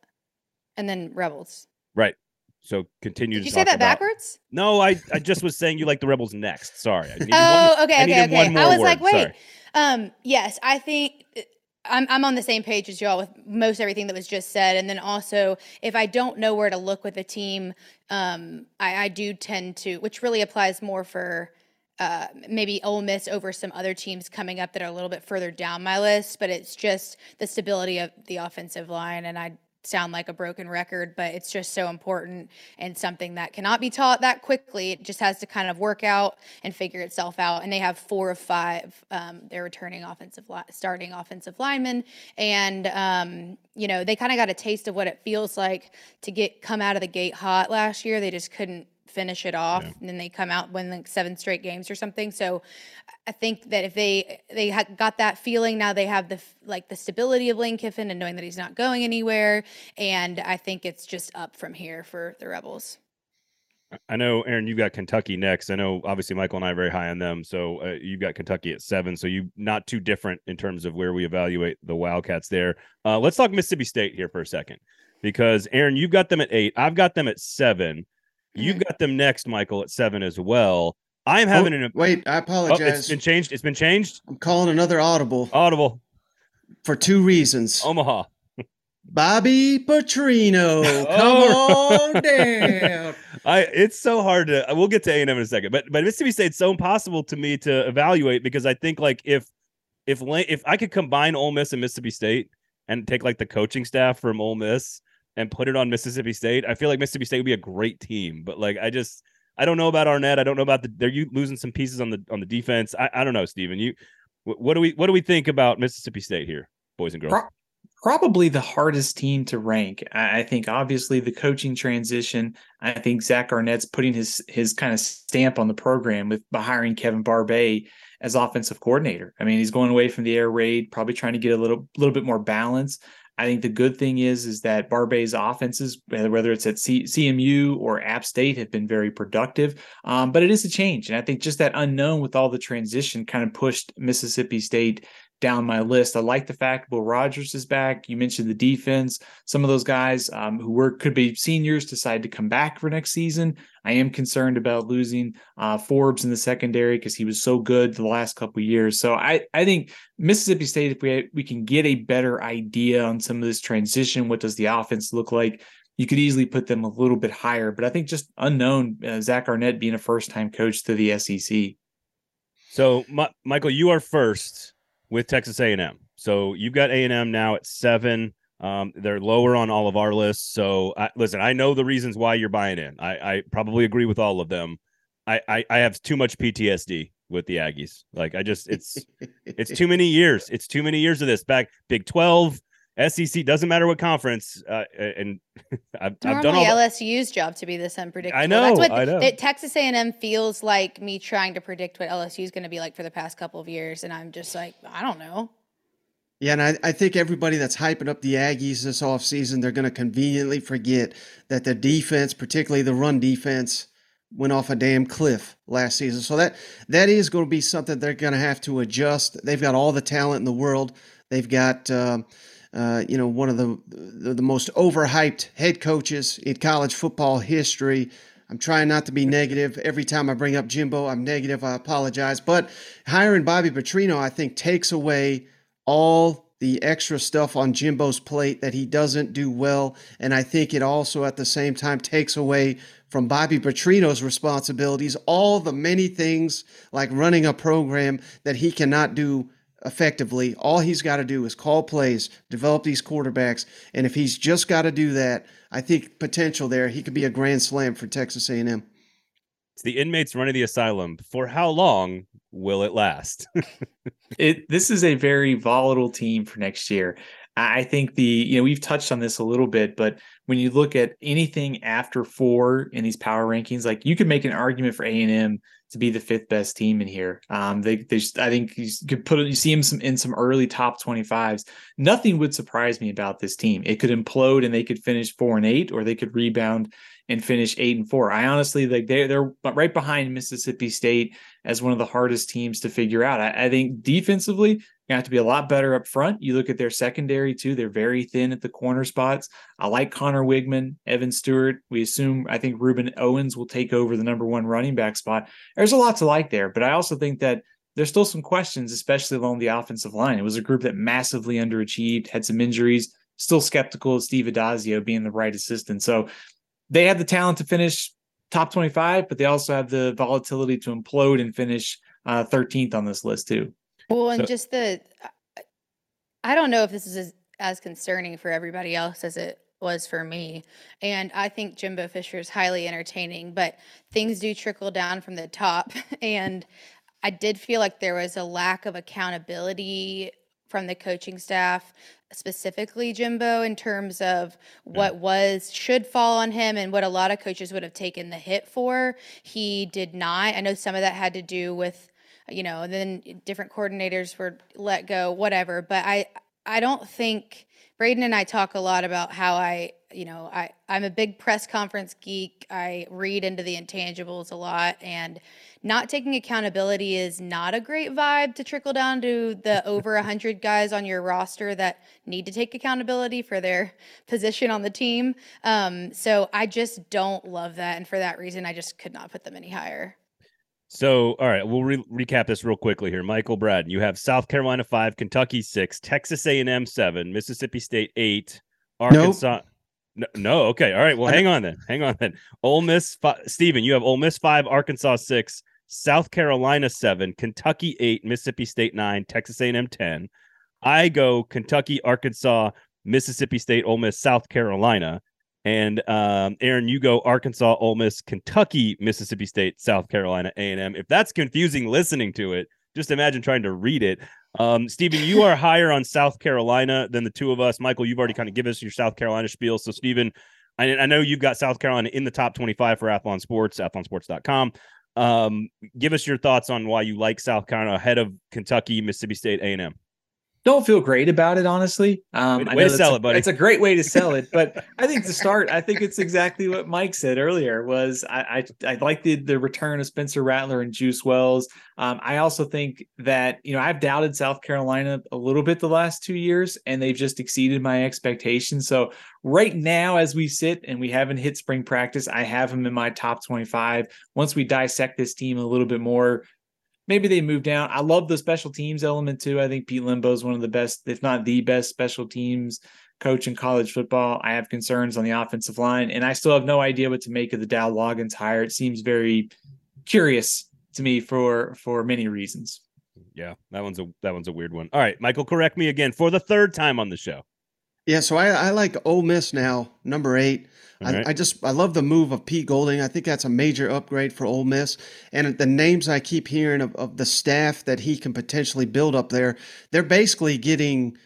Speaker 2: and then Rebels.
Speaker 1: Right. So continue.
Speaker 2: Did
Speaker 1: to
Speaker 2: you say that
Speaker 1: about-
Speaker 2: backwards?
Speaker 1: No, I, I just was saying you like the Rebels next. Sorry. I
Speaker 2: Oh,
Speaker 1: one-
Speaker 2: okay,
Speaker 1: I
Speaker 2: okay, okay. I was
Speaker 1: word.
Speaker 2: like, wait.
Speaker 1: Sorry.
Speaker 2: Um, yes, I think I'm I'm on the same page as y'all with most everything that was just said, and then also if I don't know where to look with a team, um, I, I do tend to, which really applies more for. Uh, maybe Ole Miss over some other teams coming up that are a little bit further down my list, but it's just the stability of the offensive line. And I sound like a broken record, but it's just so important and something that cannot be taught that quickly. It just has to kind of work out and figure itself out. And they have four of five. Um, they're returning offensive li- starting offensive linemen, and um, you know they kind of got a taste of what it feels like to get come out of the gate hot last year. They just couldn't finish it off, and then they come out win like seven straight games or something. So I think that if they they had got that feeling, now they have the f- like the stability of Lane Kiffin and knowing that he's not going anywhere, and I think it's just up from here for the Rebels.
Speaker 1: I know, Aaron, you've got Kentucky next. I know, obviously, Michael and I are very high on them. So uh, you got Kentucky at seven. So you not too different in terms of where we evaluate the Wildcats there. Uh, let's talk Mississippi State here for a second, because Aaron, you've got them at eight. I've got them at 7 You've got them next, Michael, at seven as well. I'm oh, having
Speaker 4: Oh,
Speaker 1: an.
Speaker 4: wait, I
Speaker 1: Oh,
Speaker 4: apologize.
Speaker 1: it's been changed. It's been changed.
Speaker 4: I'm calling another audible
Speaker 1: Audible,
Speaker 4: for two reasons.
Speaker 1: Omaha.
Speaker 4: Bobby Petrino,
Speaker 1: Oh.
Speaker 4: come on down.
Speaker 1: I it's so hard to we'll get to A and M in a second, but but Mississippi State's so impossible to me to evaluate because I think like if if if I could combine Ole Miss and Mississippi State and take like the coaching staff from Ole Miss and put it on Mississippi State, I feel like Mississippi State would be a great team. But like I just I don't know about Arnett. I don't know about the they're you losing some pieces on the on the defense. I, I don't know, Steven. You wh- what do we what do we think about Mississippi State here, boys and girls?
Speaker 3: Pro- probably the hardest team to rank. I, think obviously the coaching transition. I think Zach Arnett's putting his his kind of stamp on the program with by hiring Kevin Barbay as offensive coordinator. I mean, he's going away from the air raid, probably trying to get a little little bit more balance. I think the good thing is is that Barbay's offenses, whether it's at C- CMU or App State, have been very productive. Um, but it is a change, and I think just that unknown with all the transition kind of pushed Mississippi State down my list. I like the fact Will Rogers is back. You mentioned the defense. Some of those guys um, who were could be seniors decide to come back for next season. I am concerned about losing uh, Forbes in the secondary because he was so good the last couple years. So I I think Mississippi State, if we we can get a better idea on some of this transition, what does the offense look like? You could easily put them a little bit higher, but I think just unknown uh, Zach Arnett being a first time coach to the SEC.
Speaker 1: So, Mi- Michael, you are first with Texas A&M. So you've got A&M now at seven. Um, they're lower on all of our lists. So, I, listen, I know the reasons why you're buying in. I, I probably agree with all of them. I, I, I have too much PTSD with the Aggies. Like, I just it's it's too many years. It's too many years of this. Back Big Twelve, SEC doesn't matter what conference. Uh, and I've, I've done
Speaker 2: normally
Speaker 1: all. the-
Speaker 2: LSU's job to be this unpredictable.
Speaker 1: know,
Speaker 2: That's what
Speaker 1: I know.
Speaker 2: that Texas A&M feels like me trying to predict what LSU is going to be like for the past couple of years, and I'm just like, I don't know.
Speaker 4: Yeah, and I, I think everybody that's hyping up the Aggies this offseason, they're going to conveniently forget that the defense, particularly the run defense, went off a damn cliff last season. So that that is going to be something they're going to have to adjust. They've got all the talent in the world. They've got um, uh, you know one of the, the the most overhyped head coaches in college football history. I'm trying not to be negative. Every time I bring up Jimbo, I'm negative. I apologize. But hiring Bobby Petrino, I think, takes away all the extra stuff on Jimbo's plate that he doesn't do well. And I think it also at the same time takes away from Bobby Petrino's responsibilities, all the many things like running a program that he cannot do effectively. All he's got to do is call plays, develop these quarterbacks, and if he's just got to do that, I think potential there, he could be a grand slam for Texas A&M.
Speaker 1: It's the inmates running the asylum. For how long will it last?
Speaker 3: it this is a very volatile team for next year. I think the, you know, we've touched on this a little bit, but when you look at anything after four in these power rankings, like you could make an argument for A&M to be the fifth best team in here. Um, they, they just, I think you could put you see them some, in some early top 25s. Nothing would surprise me about this team. It could implode and they could finish four and eight, or they could rebound and finish eight and four. I honestly like they're they're right behind Mississippi State as one of the hardest teams to figure out. I, I think defensively, gonna have to be a lot better up front. You look at their secondary too; they're very thin at the corner spots. I like Conner Weigman, Evan Stewart. We assume I think Rueben Owens will take over the number one running back spot. There's a lot to like there, but I also think that there's still some questions, especially along the offensive line. It was a group that massively underachieved, had some injuries. Still skeptical of Steve Addazio being the right assistant. So they have the talent to finish top 25, but they also have the volatility to implode and finish uh, 13th on this list too.
Speaker 2: Well, and so, just the, I don't know if this is as, as concerning for everybody else as it was for me. And I think Jimbo Fisher is highly entertaining, but things do trickle down from the top. And I did feel like there was a lack of accountability from the coaching staff specifically Jimbo in terms of mm-hmm. what was should fall on him and what a lot of coaches would have taken the hit for. He did not. I know some of that had to do with you know, then different coordinators were let go, whatever, but I I don't think Braden and I talk a lot about how I, you know, I I'm a big press conference geek. I read into the intangibles a lot and not taking accountability is not a great vibe to trickle down to the over 100 guys on your roster that need to take accountability for their position on the team. Um, so I just don't love that. And for that reason, I just could not put them any higher.
Speaker 1: So, all right, we'll re- recap this real quickly here. Michael Braden, you have South Carolina five, Kentucky six, Texas A&M seven, Mississippi State eight, Arkansas. Nope. No, no, okay, all right. Well, hang on then. Hang on then. Ole Miss, five, Stephen, you have Ole Miss five, Arkansas six, South Carolina seven, Kentucky eight, Mississippi State nine, Texas A&M ten. I go Kentucky, Arkansas, Mississippi State, Ole Miss, South Carolina, and um, Aaron, you go Arkansas, Ole Miss, Kentucky, Mississippi State, South Carolina, A and M. If that's confusing listening to it, just imagine trying to read it. Um, Stephen, you are higher on South Carolina than the two of us. Michael, you've already kind of given us your South Carolina spiel. So, Stephen, I, I know you've got South Carolina in the top 25 for Athlon Sports, athlonsports.com. Um, give us your thoughts on why you like South Carolina ahead of Kentucky, Mississippi State, A and M.
Speaker 3: Don't feel great about it, honestly.
Speaker 1: Um, way, way to sell
Speaker 3: a,
Speaker 1: it, buddy.
Speaker 3: It's a great way to sell it, but I think to start, I think it's exactly what Mike said earlier. Was I I, I like the the return of Spencer Rattler and Juice Wells. Um, I also think that you know I've doubted South Carolina a little bit the last two years, and they've just exceeded my expectations. So right now, as we sit and we haven't hit spring practice, I have them in my top twenty five. Once we dissect this team a little bit more, maybe they move down. I love the special teams element too. I think Pete Lembo is one of the best, if not the best, special teams coach in college football. I have concerns on the offensive line, and I still have no idea what to make of the Dow Loggains hire. It seems very curious to me for for many reasons.
Speaker 1: Yeah, that one's a that one's a weird one. All right, Michael, correct me again for the third time on the show.
Speaker 4: Yeah, so I, I like Ole Miss now, number eight. I, right. I, just I love the move of Pete Golding. I think that's a major upgrade for Ole Miss. And the names I keep hearing of, of the staff that he can potentially build up there, they're basically getting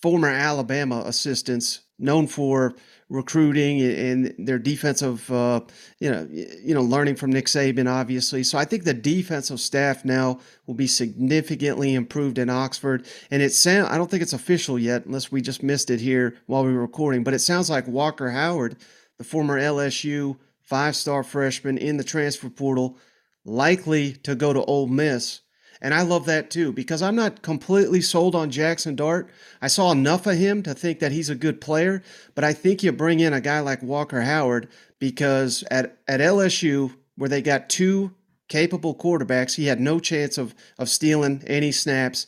Speaker 4: former Alabama assistants known for recruiting and their defensive, uh, you know, you know, learning from Nick Saban, obviously. So I think the defensive staff now will be significantly improved in Oxford. And it sound I don't think it's official yet, unless we just missed it here while we were recording. But it sounds like Walker Howard, the former LSU five-star freshman in the transfer portal, likely to go to Ole Miss and I love that too because I'm not completely sold on Jackson Dart. I saw enough of him to think that he's a good player, but I think you bring in a guy like Walker Howard because at, at LSU, where they got two capable quarterbacks, he had no chance of, of stealing any snaps.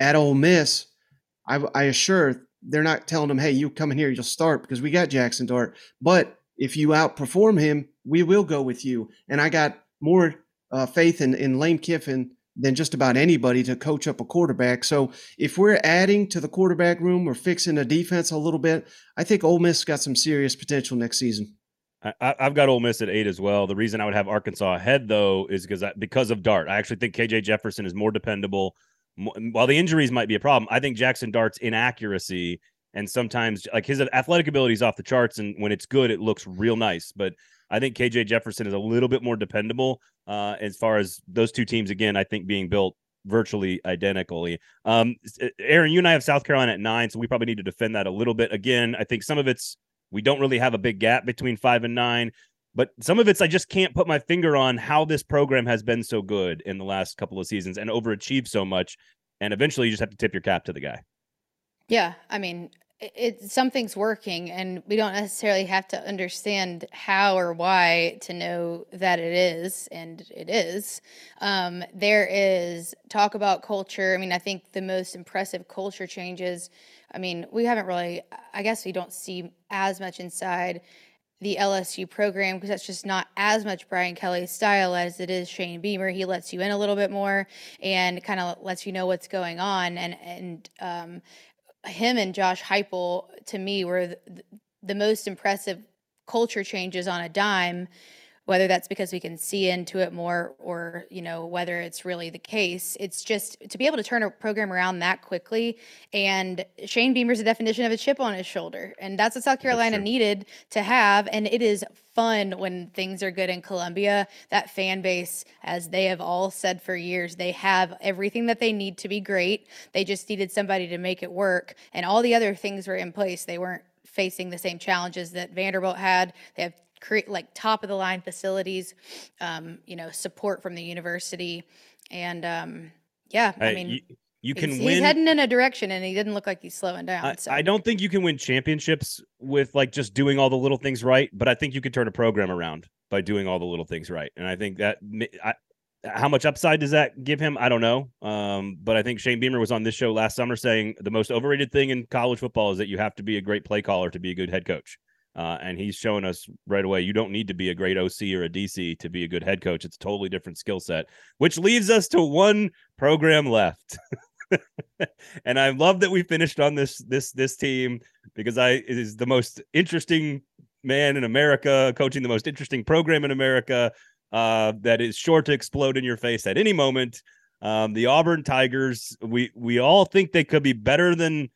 Speaker 4: At Ole Miss, I, I assure they're not telling him, hey, you come in here, you'll start because we got Jackson Dart. But if you outperform him, we will go with you. And I got more uh, faith in, in Lane Kiffin than just about anybody to coach up a quarterback. So if we're adding to the quarterback room or fixing the defense a little bit, I think Ole Miss got some serious potential next season.
Speaker 1: I, have got Ole Miss at eight as well. The reason I would have Arkansas ahead though is because because of Dart. I actually think KJ Jefferson is more dependable. while the injuries might be a problem, I think Jackson Dart's inaccuracy and sometimes like his athletic ability is off the charts, and when it's good, it looks real nice. But I think KJ Jefferson is a little bit more dependable uh, as far as those two teams. Again, I think being built virtually identically. Um, Aaron, you and I have South Carolina at nine, so we probably need to defend that a little bit. Again, I think some of it's we don't really have a big gap between five and nine. But some of it's I just can't put my finger on how this program has been so good in the last couple of seasons and overachieved so much. And eventually you just have to tip your cap to the guy.
Speaker 2: Yeah. I mean, it, something's working and we don't necessarily have to understand how or why to know that it is and it is um, there is talk about culture i mean i think the most impressive culture changes i mean we haven't really i guess we don't see as much inside the LSU program because that's just not as much Brian Kelly's style as it is Shane Beamer. He lets you in a little bit more and kind of lets you know what's going on. And and um, him and Josh Heupel to me were the, the most impressive culture changes on a dime whether that's because we can see into it more or you know whether it's really the case. It's just to be able to turn a program around that quickly and shane beamer's a definition of a chip on his shoulder and that's what south carolina needed to have and it is fun when things are good in columbia. That fan base as they have all said for years they have everything that they need to be great. They just needed somebody to make it work and all the other things were in place. They weren't facing the same challenges that Vanderbilt had. They have create like top of the line facilities, um, you know, support from the university, and um, yeah, I mean.
Speaker 1: You, you can
Speaker 2: he's,
Speaker 1: win.
Speaker 2: He's heading in a direction, and he didn't look like he's slowing down.
Speaker 1: I,
Speaker 2: so.
Speaker 1: I don't think you can win championships with like just doing all the little things right, but I think you could turn a program around by doing all the little things right. And I think that I, how much upside does that give him? I don't know. Um, but I think Shane Beamer was on this show last summer saying the most overrated thing in college football is that you have to be a great play caller to be a good head coach. Uh, and he's showing us right away you don't need to be a great OC or a DC to be a good head coach. It's a totally different skill set, which leaves us to one program left. and I love that we finished on this this this team because I is the most interesting man in America coaching the most interesting program in America uh, that is sure to explode in your face at any moment. Um, the Auburn Tigers, we we all think they could be better than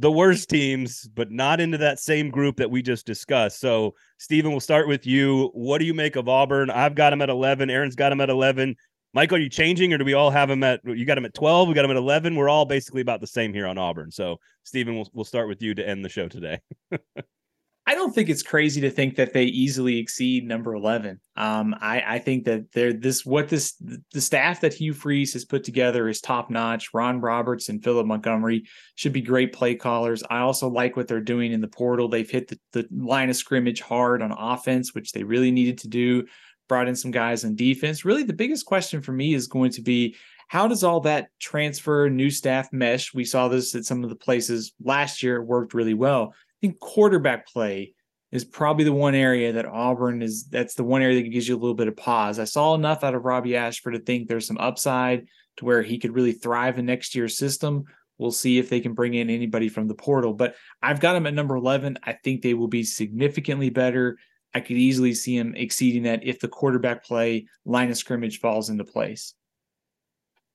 Speaker 1: the worst teams, but not into that same group that we just discussed. So, Stephen, we'll start with you. What do you make of Auburn? I've got him at 11. Aaron's got him at 11. Michael, are you changing or do we all have him at, you got him at 12? We got him at 11. We're all basically about the same here on Auburn. So, Stephen, we'll, we'll start with you to end the show today.
Speaker 3: I don't think it's crazy to think that they easily exceed number 11. Um, I, I think that they're this, what this, the staff that Hugh Freeze has put together is top notch. Ron Roberts and Philip Montgomery should be great play callers. I also like what they're doing in the portal. They've hit the, the line of scrimmage hard on offense, which they really needed to do. Brought in some guys on defense. Really, the biggest question for me is going to be how does all that transfer, new staff mesh? We saw this at some of the places last year. It worked really well think quarterback play is probably the one area that Auburn is that's the one area that gives you a little bit of pause. I saw enough out of Robbie Ashford to think there's some upside to where he could really thrive in next year's system. We'll see if they can bring in anybody from the portal, but I've got him at number 11. I think they will be significantly better. I could easily see him exceeding that if the quarterback play line of scrimmage falls into place.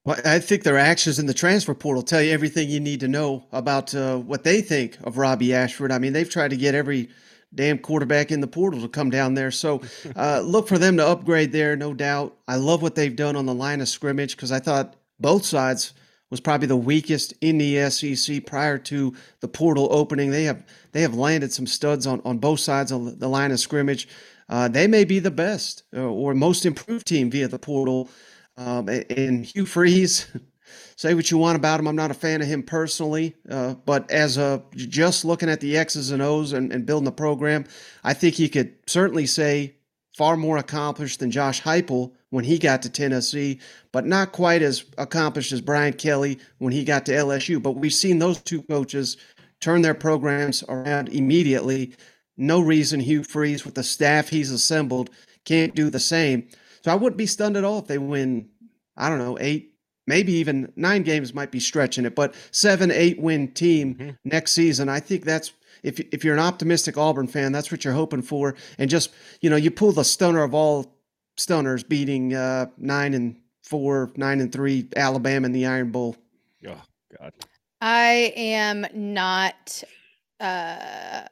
Speaker 4: Well, I think their actions in the transfer portal tell you everything you need to know about uh, what they think of Robbie Ashford. I mean, they've tried to get every damn quarterback in the portal to come down there. So uh, look for them to upgrade there, no doubt. I love what they've done on the line of scrimmage because I thought both sides was probably the weakest in the SEC prior to the portal opening. They have they have landed some studs on, on both sides of the line of scrimmage. Uh, they may be the best uh, or most improved team via the portal. Um, and Hugh Freeze, say what you want about him. I'm not a fan of him personally, uh, but as a just looking at the X's and O's and, and, building the program, I think he could certainly say far more accomplished than Josh Heupel when he got to Tennessee, but not quite as accomplished as Brian Kelly when he got to LSU. But we've seen those two coaches turn their programs around immediately. No reason Hugh Freeze, with the staff he's assembled, can't do the same. So I wouldn't be stunned at all if they win, I don't know, eight, maybe even nine games might be stretching it, but seven, eight win team mm-hmm. next season. I think that's if if you're an optimistic Auburn fan, that's what you're hoping for. And just you know, you pull the stunner of all stunners, beating uh, nine and four, nine and three Alabama in the Iron Bowl.
Speaker 1: Oh God.
Speaker 2: I am not. Uh,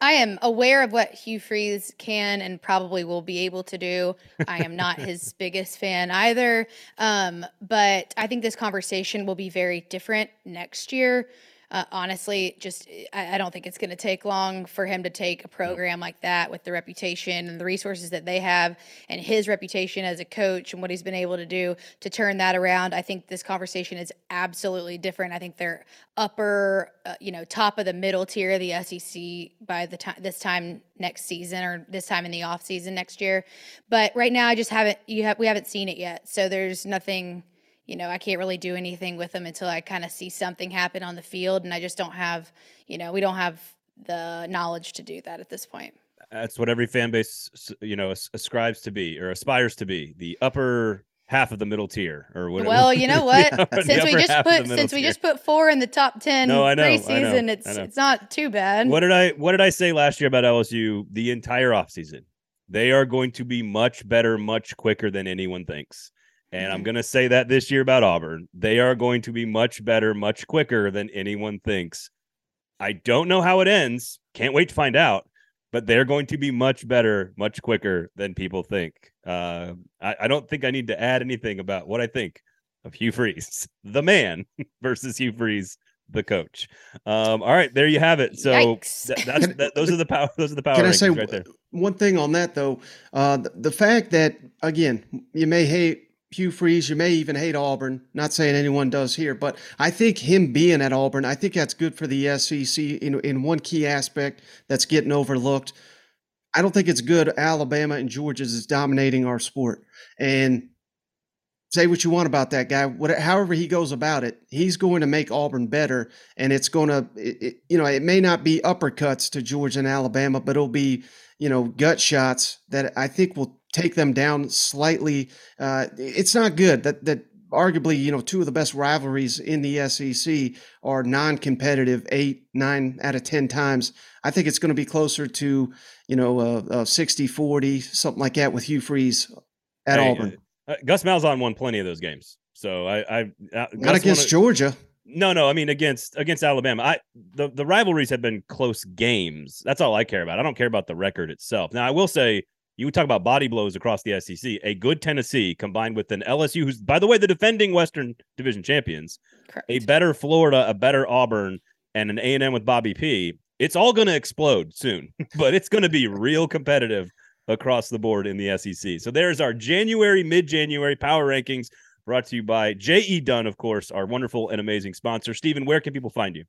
Speaker 2: I am aware of what Hugh Freeze can and probably will be able to do. I am not his biggest fan either. Um, but I think this conversation will be very different next year. Uh, honestly, just I, I don't think it's going to take long for him to take a program like that with the reputation and the resources that they have and his reputation as a coach and what he's been able to do to turn that around. I think this conversation is absolutely different. I think they're upper, uh, you know, top of the middle tier of the SEC by the time this time next season or this time in the off season next year. But right now, I just haven't you have we haven't seen it yet, so there's nothing you know, I can't really do anything with them until I kind of see something happen on the field. And I just don't have, you know, we don't have the knowledge to do that at this point.
Speaker 1: That's what every fan base, you know, ascribes to be or aspires to be the upper half of the middle tier or whatever.
Speaker 2: Well, you know what? since we just put since tier. we just put four in the top ten no, I know, preseason, I know, it's I know. it's not too bad.
Speaker 1: What did I what did I say last year about LSU the entire offseason? They are going to be much better, much quicker than anyone thinks. And I'm mm-hmm. going to say that this year about Auburn. They are going to be much better, much quicker than anyone thinks. I don't know how it ends. Can't wait to find out. But they're going to be much better, much quicker than people think. Uh, I, I, don't think I need to add anything about what I think of Hugh Freeze, the man, versus Hugh Freeze, the coach. Um, all right, there you have it. So that, that's that, those are the power. Those are the power. Can I say right there.
Speaker 4: one thing on that though? Uh, the, the fact that again, you may hate Hugh Freeze. You may even hate Auburn. Not saying anyone does here, but I think him being at Auburn, I think that's good for the SEC in, in one key aspect that's getting overlooked. I don't think it's good Alabama and Georgia is dominating our sport. And say what you want about that guy. What, however he goes about it, he's going to make Auburn better, and it's going to, it, you know, it may not be uppercuts to Georgia and Alabama, but it'll be, you know, gut shots that I think will take them down slightly. Uh, it's not good that that arguably you know two of the best rivalries in the SEC are non-competitive eight nine out of ten times. I think it's going to be closer to you know uh, uh, 60 40 something like that with Hugh Freeze at hey, Auburn.
Speaker 1: Uh, Gus Malzahn won plenty of those games, so I, I
Speaker 4: uh, not against wanna, Georgia.
Speaker 1: No, no, I mean against against Alabama. I the the rivalries have been close games. That's all I care about. I don't care about the record itself. Now I will say you talk about body blows across the SEC. A good Tennessee combined with an LSU, who's by the way the defending Western Division champions, Correct. a better Florida, a better Auburn, and an A and M with Bobby P. It's all going to explode soon, but it's going to be real competitive across the board in the SEC. So there's our January, mid-January power rankings brought to you by J.E. Dunn, of course, our wonderful and amazing sponsor. Steven, where can people find you?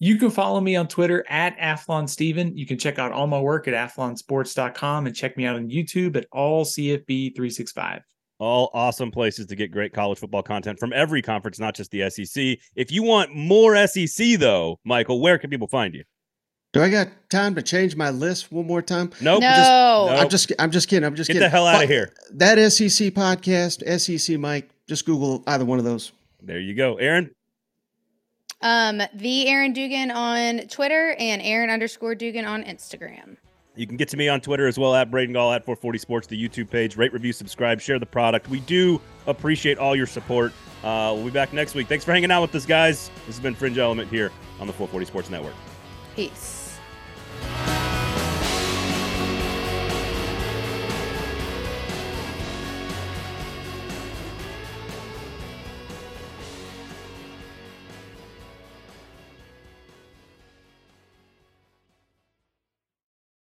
Speaker 3: You can follow me on Twitter at Athlon Steven. You can check out all my work at athlonsports.com and check me out on YouTube at all CFB365.
Speaker 1: All awesome places to get great college football content from every conference, not just the SEC. If you want more SEC, though, Michael, where can people find you?
Speaker 4: Do I got time to change my list one more time?
Speaker 1: Nope.
Speaker 2: No.
Speaker 1: Just,
Speaker 2: nope.
Speaker 4: I'm just I'm just kidding. I'm just
Speaker 1: Get
Speaker 4: kidding.
Speaker 1: the hell out of here.
Speaker 4: That SEC podcast, SEC Mike, just Google either one of those.
Speaker 1: There you go. Aaron?
Speaker 2: Um, the Aaron Dugan on Twitter and Aaron underscore Dugan on Instagram.
Speaker 1: You can get to me on Twitter as well at Braden Gall at 440 Sports, the YouTube page. Rate, review, subscribe, share the product. We do appreciate all your support. Uh, we'll be back next week. Thanks for hanging out with us, guys. This has been Fringe Element here on the 440 Sports Network.
Speaker 2: Peace.